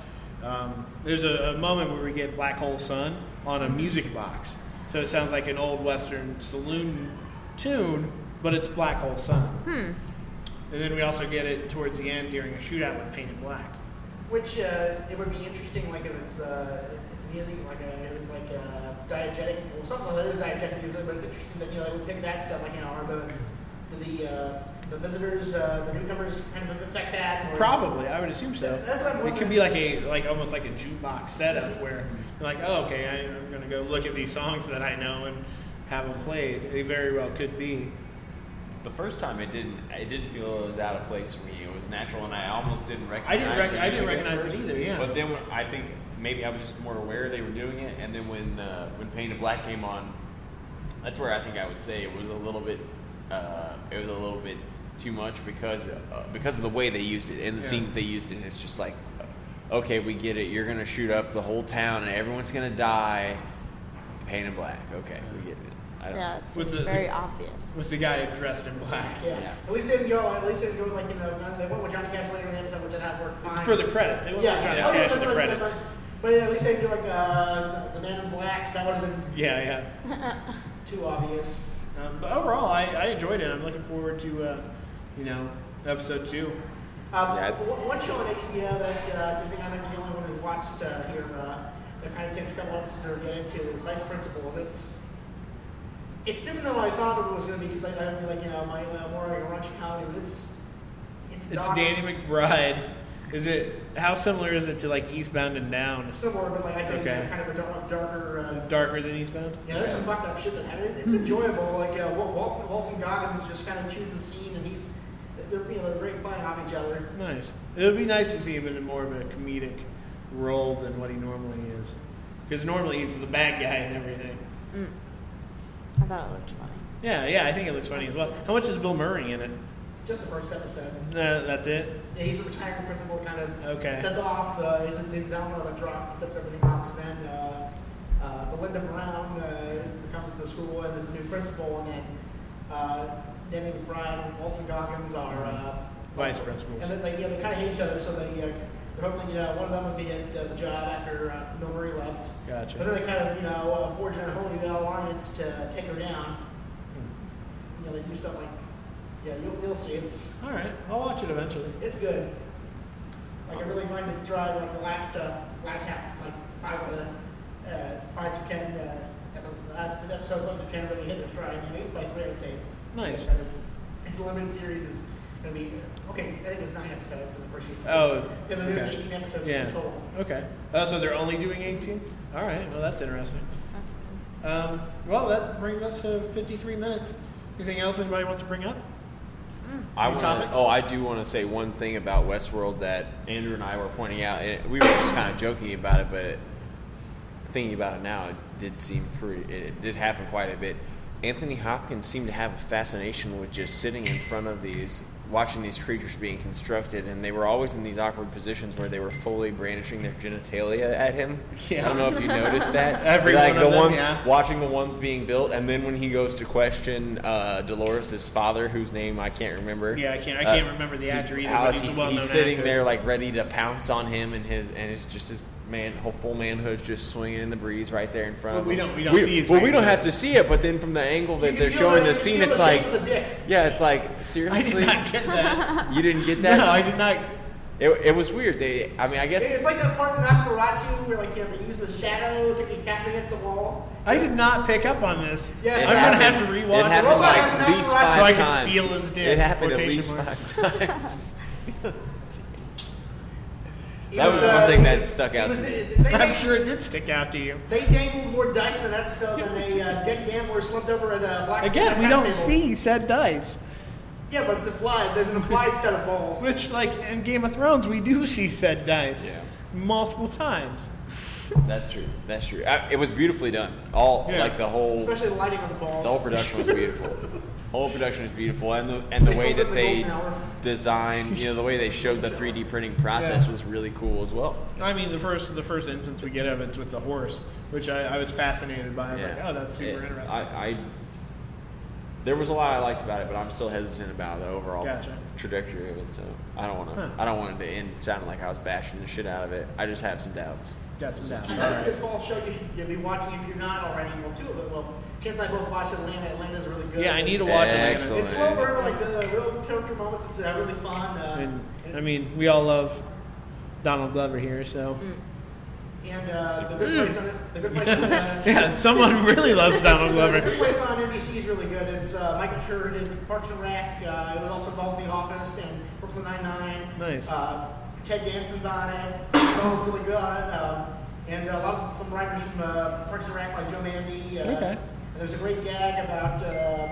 Speaker 2: Um, there's a, a moment where we get Black Hole Sun on a music box, so it sounds like an old Western saloon tune, but it's Black Hole Sun. And then we also get it towards the end during a shootout with Painted Black.
Speaker 5: Which uh, it would be interesting, like if it's uh, music, like a, if it's like uh, diegetic, well, something that is diegetic usually, but it's interesting that you know they would pick that stuff. Like you know, are the the uh, the visitors, uh, the newcomers, kind of affect that? Or,
Speaker 2: Probably, I would assume so.
Speaker 5: That's what I'm
Speaker 2: It could be like a like almost like a jukebox setup where you're like, oh, okay, I, I'm gonna go look at these songs that I know and have them played. They very well could be.
Speaker 4: The first time it didn't, it didn't feel as out of place for me. It was natural, and I almost didn't
Speaker 2: I
Speaker 4: recognize.
Speaker 2: didn't rec-
Speaker 4: the
Speaker 2: I didn't
Speaker 4: music at
Speaker 2: recognize it either, yeah.
Speaker 4: But then when, I think maybe I was just more aware they were doing it, and then when uh, when Painted Black came on, that's where I think I would say it was a little bit, uh, it was a little bit too much because uh, because of the way they used it and the
Speaker 2: Yeah.
Speaker 4: scene that they used it. It's just like, okay, we get it. You're gonna shoot up the whole town, and everyone's gonna die. Paint in Black. Okay, we get it. I don't,
Speaker 3: Yeah, it's, it's
Speaker 2: the-
Speaker 3: very obvious.
Speaker 2: Was the guy dressed in black?
Speaker 5: Yeah.
Speaker 4: Yeah.
Speaker 5: At least they didn't go. At least they didn't go like you know. They went with Johnny Cash later in the episode, which did not work fine.
Speaker 2: For the credits, they went
Speaker 5: yeah.
Speaker 2: for Johnny
Speaker 5: oh, yeah,
Speaker 2: Cash
Speaker 5: that's
Speaker 2: at the
Speaker 5: right,
Speaker 2: credits.
Speaker 5: that's right. But yeah, at least they didn't do like uh, the Man in Black. That would have been
Speaker 2: Yeah, yeah.
Speaker 5: too obvious.
Speaker 2: Um, but overall, I, I enjoyed it. I'm looking forward to, uh, you know, episode two.
Speaker 5: Um,
Speaker 4: Yeah.
Speaker 5: one one show on HBO that uh, I think I might be the only one who's watched uh, here uh, that kind of takes a couple episodes to get into is Vice Principals. It's it's different than what I thought it was going to be because I, I mean, like you know my uh, more like a raunchy comedy, but it's it's,
Speaker 2: It's
Speaker 5: dark,
Speaker 2: Danny McBride. Is it how similar is it to like Eastbound and Down?
Speaker 5: similar, but like I think
Speaker 2: Okay.
Speaker 5: kind of a dark, darker. Uh,
Speaker 2: Darker than Eastbound?
Speaker 5: yeah, there's some fucked up shit that happens. It's enjoyable. Like uh, Wal- Wal- Walton Goggins just kind of chews the scene, and he's they're you know they're great playing off each other.
Speaker 2: Nice. It would be nice to see him in more of a comedic role than what he normally is. Because normally he's the bad guy and everything.
Speaker 3: Mm. I thought it looked funny.
Speaker 2: Yeah, yeah, I think it looks funny as well. How much is Bill Murray in it?
Speaker 5: Just the first episode.
Speaker 2: Uh, that's it.
Speaker 5: Yeah, he's a retiring principal, kind of
Speaker 2: Okay.
Speaker 5: sets off. Uh, he's, he's the domino that drops and sets everything off. Because then uh, uh, Belinda Brown uh, becomes the school and is the new principal, and then uh, Danny McBride and Walton Goggins are uh,
Speaker 2: Vice principals.
Speaker 5: And they, yeah, they kind of hate each other, so they uh, they're hoping you know one of them was going to get uh, the job after uh, Bill Murray left.
Speaker 2: Gotcha.
Speaker 5: But then they kind of you know uh, forge an holy alliance to take her down. You know, they do stuff like yeah, you'll, you'll see. It's
Speaker 2: All right, I'll watch it eventually.
Speaker 5: it's good. Like I really find its drive, like the last uh, last half, like five uh, uh, five through ten, uh, the last episode five through ten really hit their stride. You know, eight by three, I'd say.
Speaker 2: Nice.
Speaker 5: It's a limited series. It's gonna be okay. I think it's nine episodes in the first season.
Speaker 2: Oh,
Speaker 5: because they're doing
Speaker 2: okay.
Speaker 5: eighteen episodes
Speaker 2: Yeah.
Speaker 5: in total.
Speaker 2: Okay. Oh, so they're only doing 18? All right, well, that's interesting.
Speaker 3: That's good.
Speaker 2: Um, well, that brings us to 53 minutes. Anything else anybody wants to bring up?
Speaker 4: I wanna, oh, I do want to say one thing about Westworld that Andrew and I were pointing out. And we were just kind of joking about it, but thinking about it now, it did seem pretty. It, it did happen quite a bit. Anthony Hopkins seemed to have a fascination with just sitting in front of these, watching these creatures being constructed, and they were always in these awkward positions where they were fully brandishing their genitalia at him.
Speaker 2: Yeah.
Speaker 4: I don't know if you noticed that.
Speaker 2: Every
Speaker 4: like
Speaker 2: one
Speaker 4: the
Speaker 2: of them,
Speaker 4: ones
Speaker 2: yeah.
Speaker 4: watching the ones being built, and then when he goes to question uh, Dolores' father, whose name I can't remember.
Speaker 2: Yeah, I can't. I
Speaker 4: Uh,
Speaker 2: can't remember the actor either.
Speaker 4: Is
Speaker 2: he's a well-known
Speaker 4: he's sitting
Speaker 2: actor.
Speaker 4: there like ready to pounce on him, and his and it's just his man, whole full manhood's just swinging in the breeze right there in front
Speaker 2: Well,
Speaker 4: of
Speaker 2: we
Speaker 4: him.
Speaker 2: don't- we don't see his
Speaker 4: Well, we don't have to see it, but then from the angle that
Speaker 5: You
Speaker 4: they're showing
Speaker 5: the-
Speaker 4: the scene, it's
Speaker 5: feel the shape
Speaker 4: like,
Speaker 5: the dick.
Speaker 4: yeah, it's like
Speaker 2: I
Speaker 4: seriously,
Speaker 2: did not get that.
Speaker 4: you didn't get that.
Speaker 2: no, I did not.
Speaker 4: It, it was weird. They, I mean, I guess
Speaker 5: It's like that part in Nosferatu where like you know, they use the shadows like you cast against the wall.
Speaker 2: I did not pick up on this.
Speaker 5: Yes,
Speaker 2: I'm
Speaker 5: it
Speaker 2: gonna have
Speaker 5: happened.
Speaker 2: to
Speaker 4: It
Speaker 2: rewatch
Speaker 4: happened
Speaker 5: Robot
Speaker 4: like at least
Speaker 5: Nosferatu.
Speaker 4: five
Speaker 2: So I can
Speaker 4: times.
Speaker 2: feel his dick,
Speaker 4: It happened at
Speaker 2: quotation
Speaker 4: least
Speaker 2: marks.
Speaker 4: five times.
Speaker 5: He
Speaker 4: That was
Speaker 5: uh,
Speaker 4: one thing that stuck out
Speaker 5: was-
Speaker 4: to me.
Speaker 5: They, they,
Speaker 2: I'm sure it did stick out to you.
Speaker 5: they dangled more dice in that episode than a uh, dead gambler slumped over at a black
Speaker 2: Again, we don't
Speaker 5: table.
Speaker 2: see said dice.
Speaker 5: Yeah, but it's implied. There's an implied set of balls.
Speaker 2: Which, like in Game of Thrones, we do see said dice
Speaker 4: Yeah.
Speaker 2: multiple times.
Speaker 4: That's true. That's true. I, it was beautifully done. All
Speaker 2: Yeah.
Speaker 4: like the whole
Speaker 5: Especially the lighting on the balls.
Speaker 4: the whole production was beautiful. The whole production was beautiful, and the and the
Speaker 5: They
Speaker 4: way that
Speaker 5: the
Speaker 4: they
Speaker 5: golden
Speaker 4: designed, you know, the way they showed the 3D printing process
Speaker 2: Yeah.
Speaker 4: was really cool as well.
Speaker 2: I mean, the first the first instance we get of it's with the horse, which I, I was fascinated by. I was
Speaker 4: Yeah.
Speaker 2: like, oh, that's super
Speaker 4: It-
Speaker 2: interesting.
Speaker 4: I, I there was a lot I liked about it, but I'm still hesitant about the overall
Speaker 2: Gotcha.
Speaker 4: trajectory of it. So I don't want to.
Speaker 2: Huh.
Speaker 4: I don't want it to end sounding like I was bashing the shit out of it. I just have some doubts.
Speaker 2: Got some doubts.
Speaker 5: I
Speaker 2: All right.
Speaker 5: fall show you should you'll be watching if you're not already. Well, two of it. Well, Chance and I both watched Atlanta. Atlanta's really good.
Speaker 2: Yeah, I need to
Speaker 5: It's-
Speaker 2: watch
Speaker 4: Excellent.
Speaker 2: it.
Speaker 5: It's slow burn, but like the real character moments. It's uh, really fun. Uh,
Speaker 2: And I mean, we all love Donald Glover here, so
Speaker 5: and uh, the good place on it. The good place on uh,
Speaker 2: yeah, someone really loves Donald Glover.
Speaker 5: The
Speaker 2: Glover.
Speaker 5: good place on NBC is really good. It's uh, Michael Schur did Parks and Rec. Uh, it was also involved in The Office and Brooklyn Nine Nine.
Speaker 2: Nice.
Speaker 5: Uh, Ted Danson's on it. Chris really good on it. Um, and a lot of some writers from uh, Parks and Rec, like Joe Mande. Uh,
Speaker 2: Okay.
Speaker 5: And there's a great gag about uh,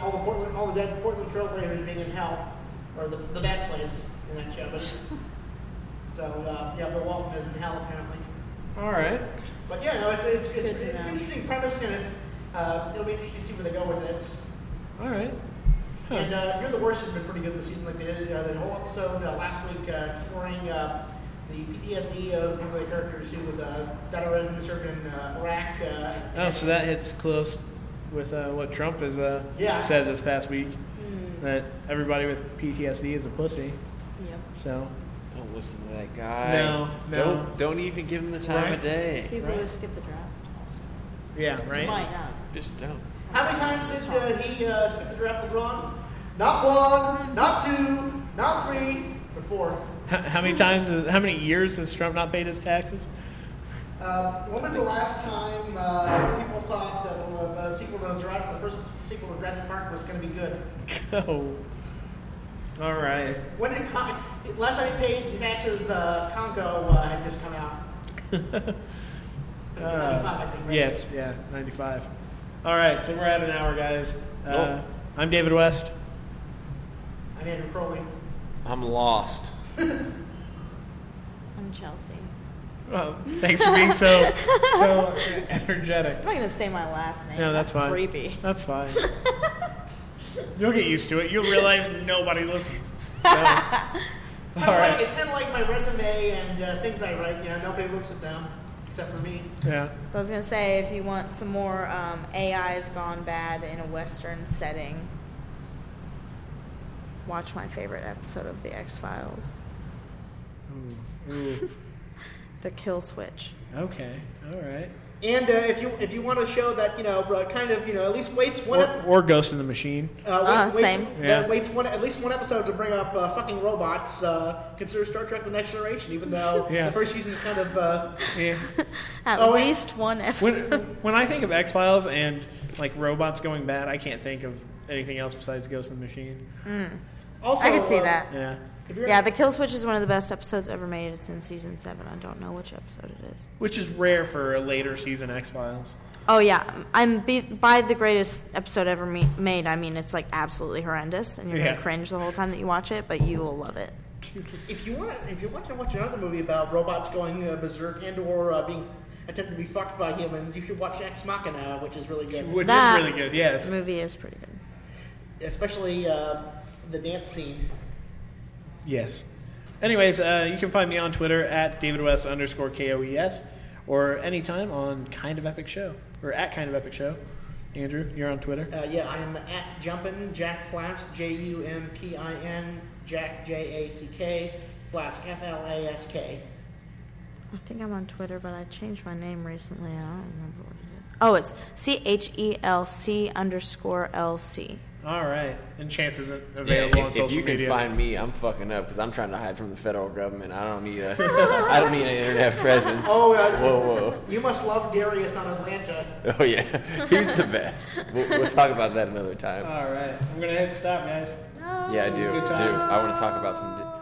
Speaker 5: all the Portland, all the dead Portland Trailblazers being in hell, or the, the bad place in that show. But it's, so uh, yeah, Bill Walton is in hell apparently.
Speaker 2: All right.
Speaker 5: But yeah, no, it's it's it's,
Speaker 3: Good
Speaker 5: it's, an interesting premise, and it's uh, it'll be interesting to see where they go with it.
Speaker 2: All right. Huh.
Speaker 5: And uh, You're the Worst has been pretty good this season. Like they did uh, the whole episode uh, last week, uh, exploring uh, the PTSD of one of the characters who was a veteran who served in uh, Iraq. Uh,
Speaker 2: Oh, so that hits close with uh, what Trump has uh,
Speaker 5: Yeah.
Speaker 2: said this past week that everybody with PTSD is a pussy.
Speaker 3: Yep.
Speaker 2: So
Speaker 4: Don't listen to that guy.
Speaker 2: No, no.
Speaker 4: Don't don't even give him the time
Speaker 2: Right.
Speaker 4: of day.
Speaker 3: People
Speaker 2: Right.
Speaker 3: who skip the draft also.
Speaker 2: yeah, right.
Speaker 3: Might not.
Speaker 4: Just don't.
Speaker 5: how many times did uh, he uh, skip the draft LeBron? Not one, not two, not three, but four.
Speaker 2: How, how many times? How many years has Trump not paid his taxes?
Speaker 5: Uh, when was the last time uh, people thought that the, the sequel to Jurassic, the first sequel to Jurassic Park was going to be good?
Speaker 2: Oh. All right.
Speaker 5: When did Con- last time he paid taxes? Uh, Congo uh, had just come out. It was 95, I think. Right?
Speaker 2: Yes, yeah, 95. All right, so we're at an hour, guys. Uh,
Speaker 4: Oh.
Speaker 2: I'm David West.
Speaker 5: I'm Andrew Crowley.
Speaker 4: I'm lost.
Speaker 3: I'm Chelsea.
Speaker 2: Well, thanks for being so so energetic.
Speaker 3: I'm not gonna say my last name.
Speaker 2: No, that's fine.
Speaker 3: Creepy.
Speaker 2: That's fine. You'll get used to it. You'll realize nobody listens. So, all
Speaker 5: Kinda like, it's kind of like my resume and uh, things I write. You know, nobody looks at them except for me.
Speaker 2: Yeah.
Speaker 3: So I was gonna say, if you want some more um, AI's gone bad in a Western setting, watch my favorite episode of the X Files,
Speaker 2: Ooh.
Speaker 3: the Kill Switch.
Speaker 2: Okay. All right.
Speaker 5: And uh, if you if you want to show that you know uh, kind of you know at least waits one
Speaker 2: Or,
Speaker 5: ep-
Speaker 2: or Ghost in the Machine.
Speaker 5: uh,
Speaker 3: Uh,
Speaker 5: wait, waits,
Speaker 3: same.
Speaker 5: that
Speaker 2: Yeah.
Speaker 5: waits one at least one episode to bring up uh, fucking robots. Uh, consider Star Trek: The Next Generation, even though
Speaker 2: Yeah.
Speaker 5: the first season is kind of uh,
Speaker 2: Yeah.
Speaker 3: At
Speaker 5: Oh, wait.
Speaker 3: least one
Speaker 2: When,
Speaker 3: episode.
Speaker 2: when I think of X Files and like robots going bad, I can't think of anything else besides Ghost in the Machine.
Speaker 5: Also.
Speaker 3: I could see
Speaker 5: uh,
Speaker 3: that.
Speaker 2: Yeah.
Speaker 3: Yeah, the Kill Switch is one of the best episodes ever made. It's in season seven. I don't know which episode it is.
Speaker 2: Which is rare for a later season X Files.
Speaker 3: Oh yeah, I'm be, by the greatest episode ever me, made. I mean, it's like absolutely horrendous, and you're
Speaker 2: Yeah.
Speaker 3: gonna cringe the whole time that you watch it, but you will love it.
Speaker 5: If you want, if you want to watch another movie about robots going uh, berserk and or uh, being attempted to be fucked by humans, you should watch Ex Machina, which is really good.
Speaker 2: Which
Speaker 3: That
Speaker 2: is really good, yes.
Speaker 3: The movie is pretty good.
Speaker 5: Especially uh, the dance scene.
Speaker 2: Yes. Anyways, uh, you can find me on Twitter at DavidWest underscore KOES or anytime on Kind of Epic Show or at Kind of Epic Show. Andrew, you're on Twitter.
Speaker 5: Uh, yeah, I am at Jumpin' Jack Flask, J U M P I N, Jack J A C K, Flask F L A S K.
Speaker 3: I think I'm on Twitter, but I changed my name recently. I don't remember what it is. Oh, it's C H E L C underscore L C.
Speaker 2: All right. And Chance isn't
Speaker 4: Yeah,
Speaker 2: available
Speaker 4: if,
Speaker 2: on
Speaker 4: if you can
Speaker 2: media.
Speaker 4: find me, I'm fucking up because I'm trying to hide from the federal government. I don't need a, I don't need an internet presence.
Speaker 5: Oh, uh,
Speaker 4: whoa,
Speaker 5: You must love Darius on Atlanta.
Speaker 4: Oh yeah, he's the best. We'll, we'll talk about that another time.
Speaker 2: All right. I'm going to hit stop, guys.
Speaker 4: Yeah, I do.
Speaker 2: good
Speaker 4: Do. I want to talk about some? di-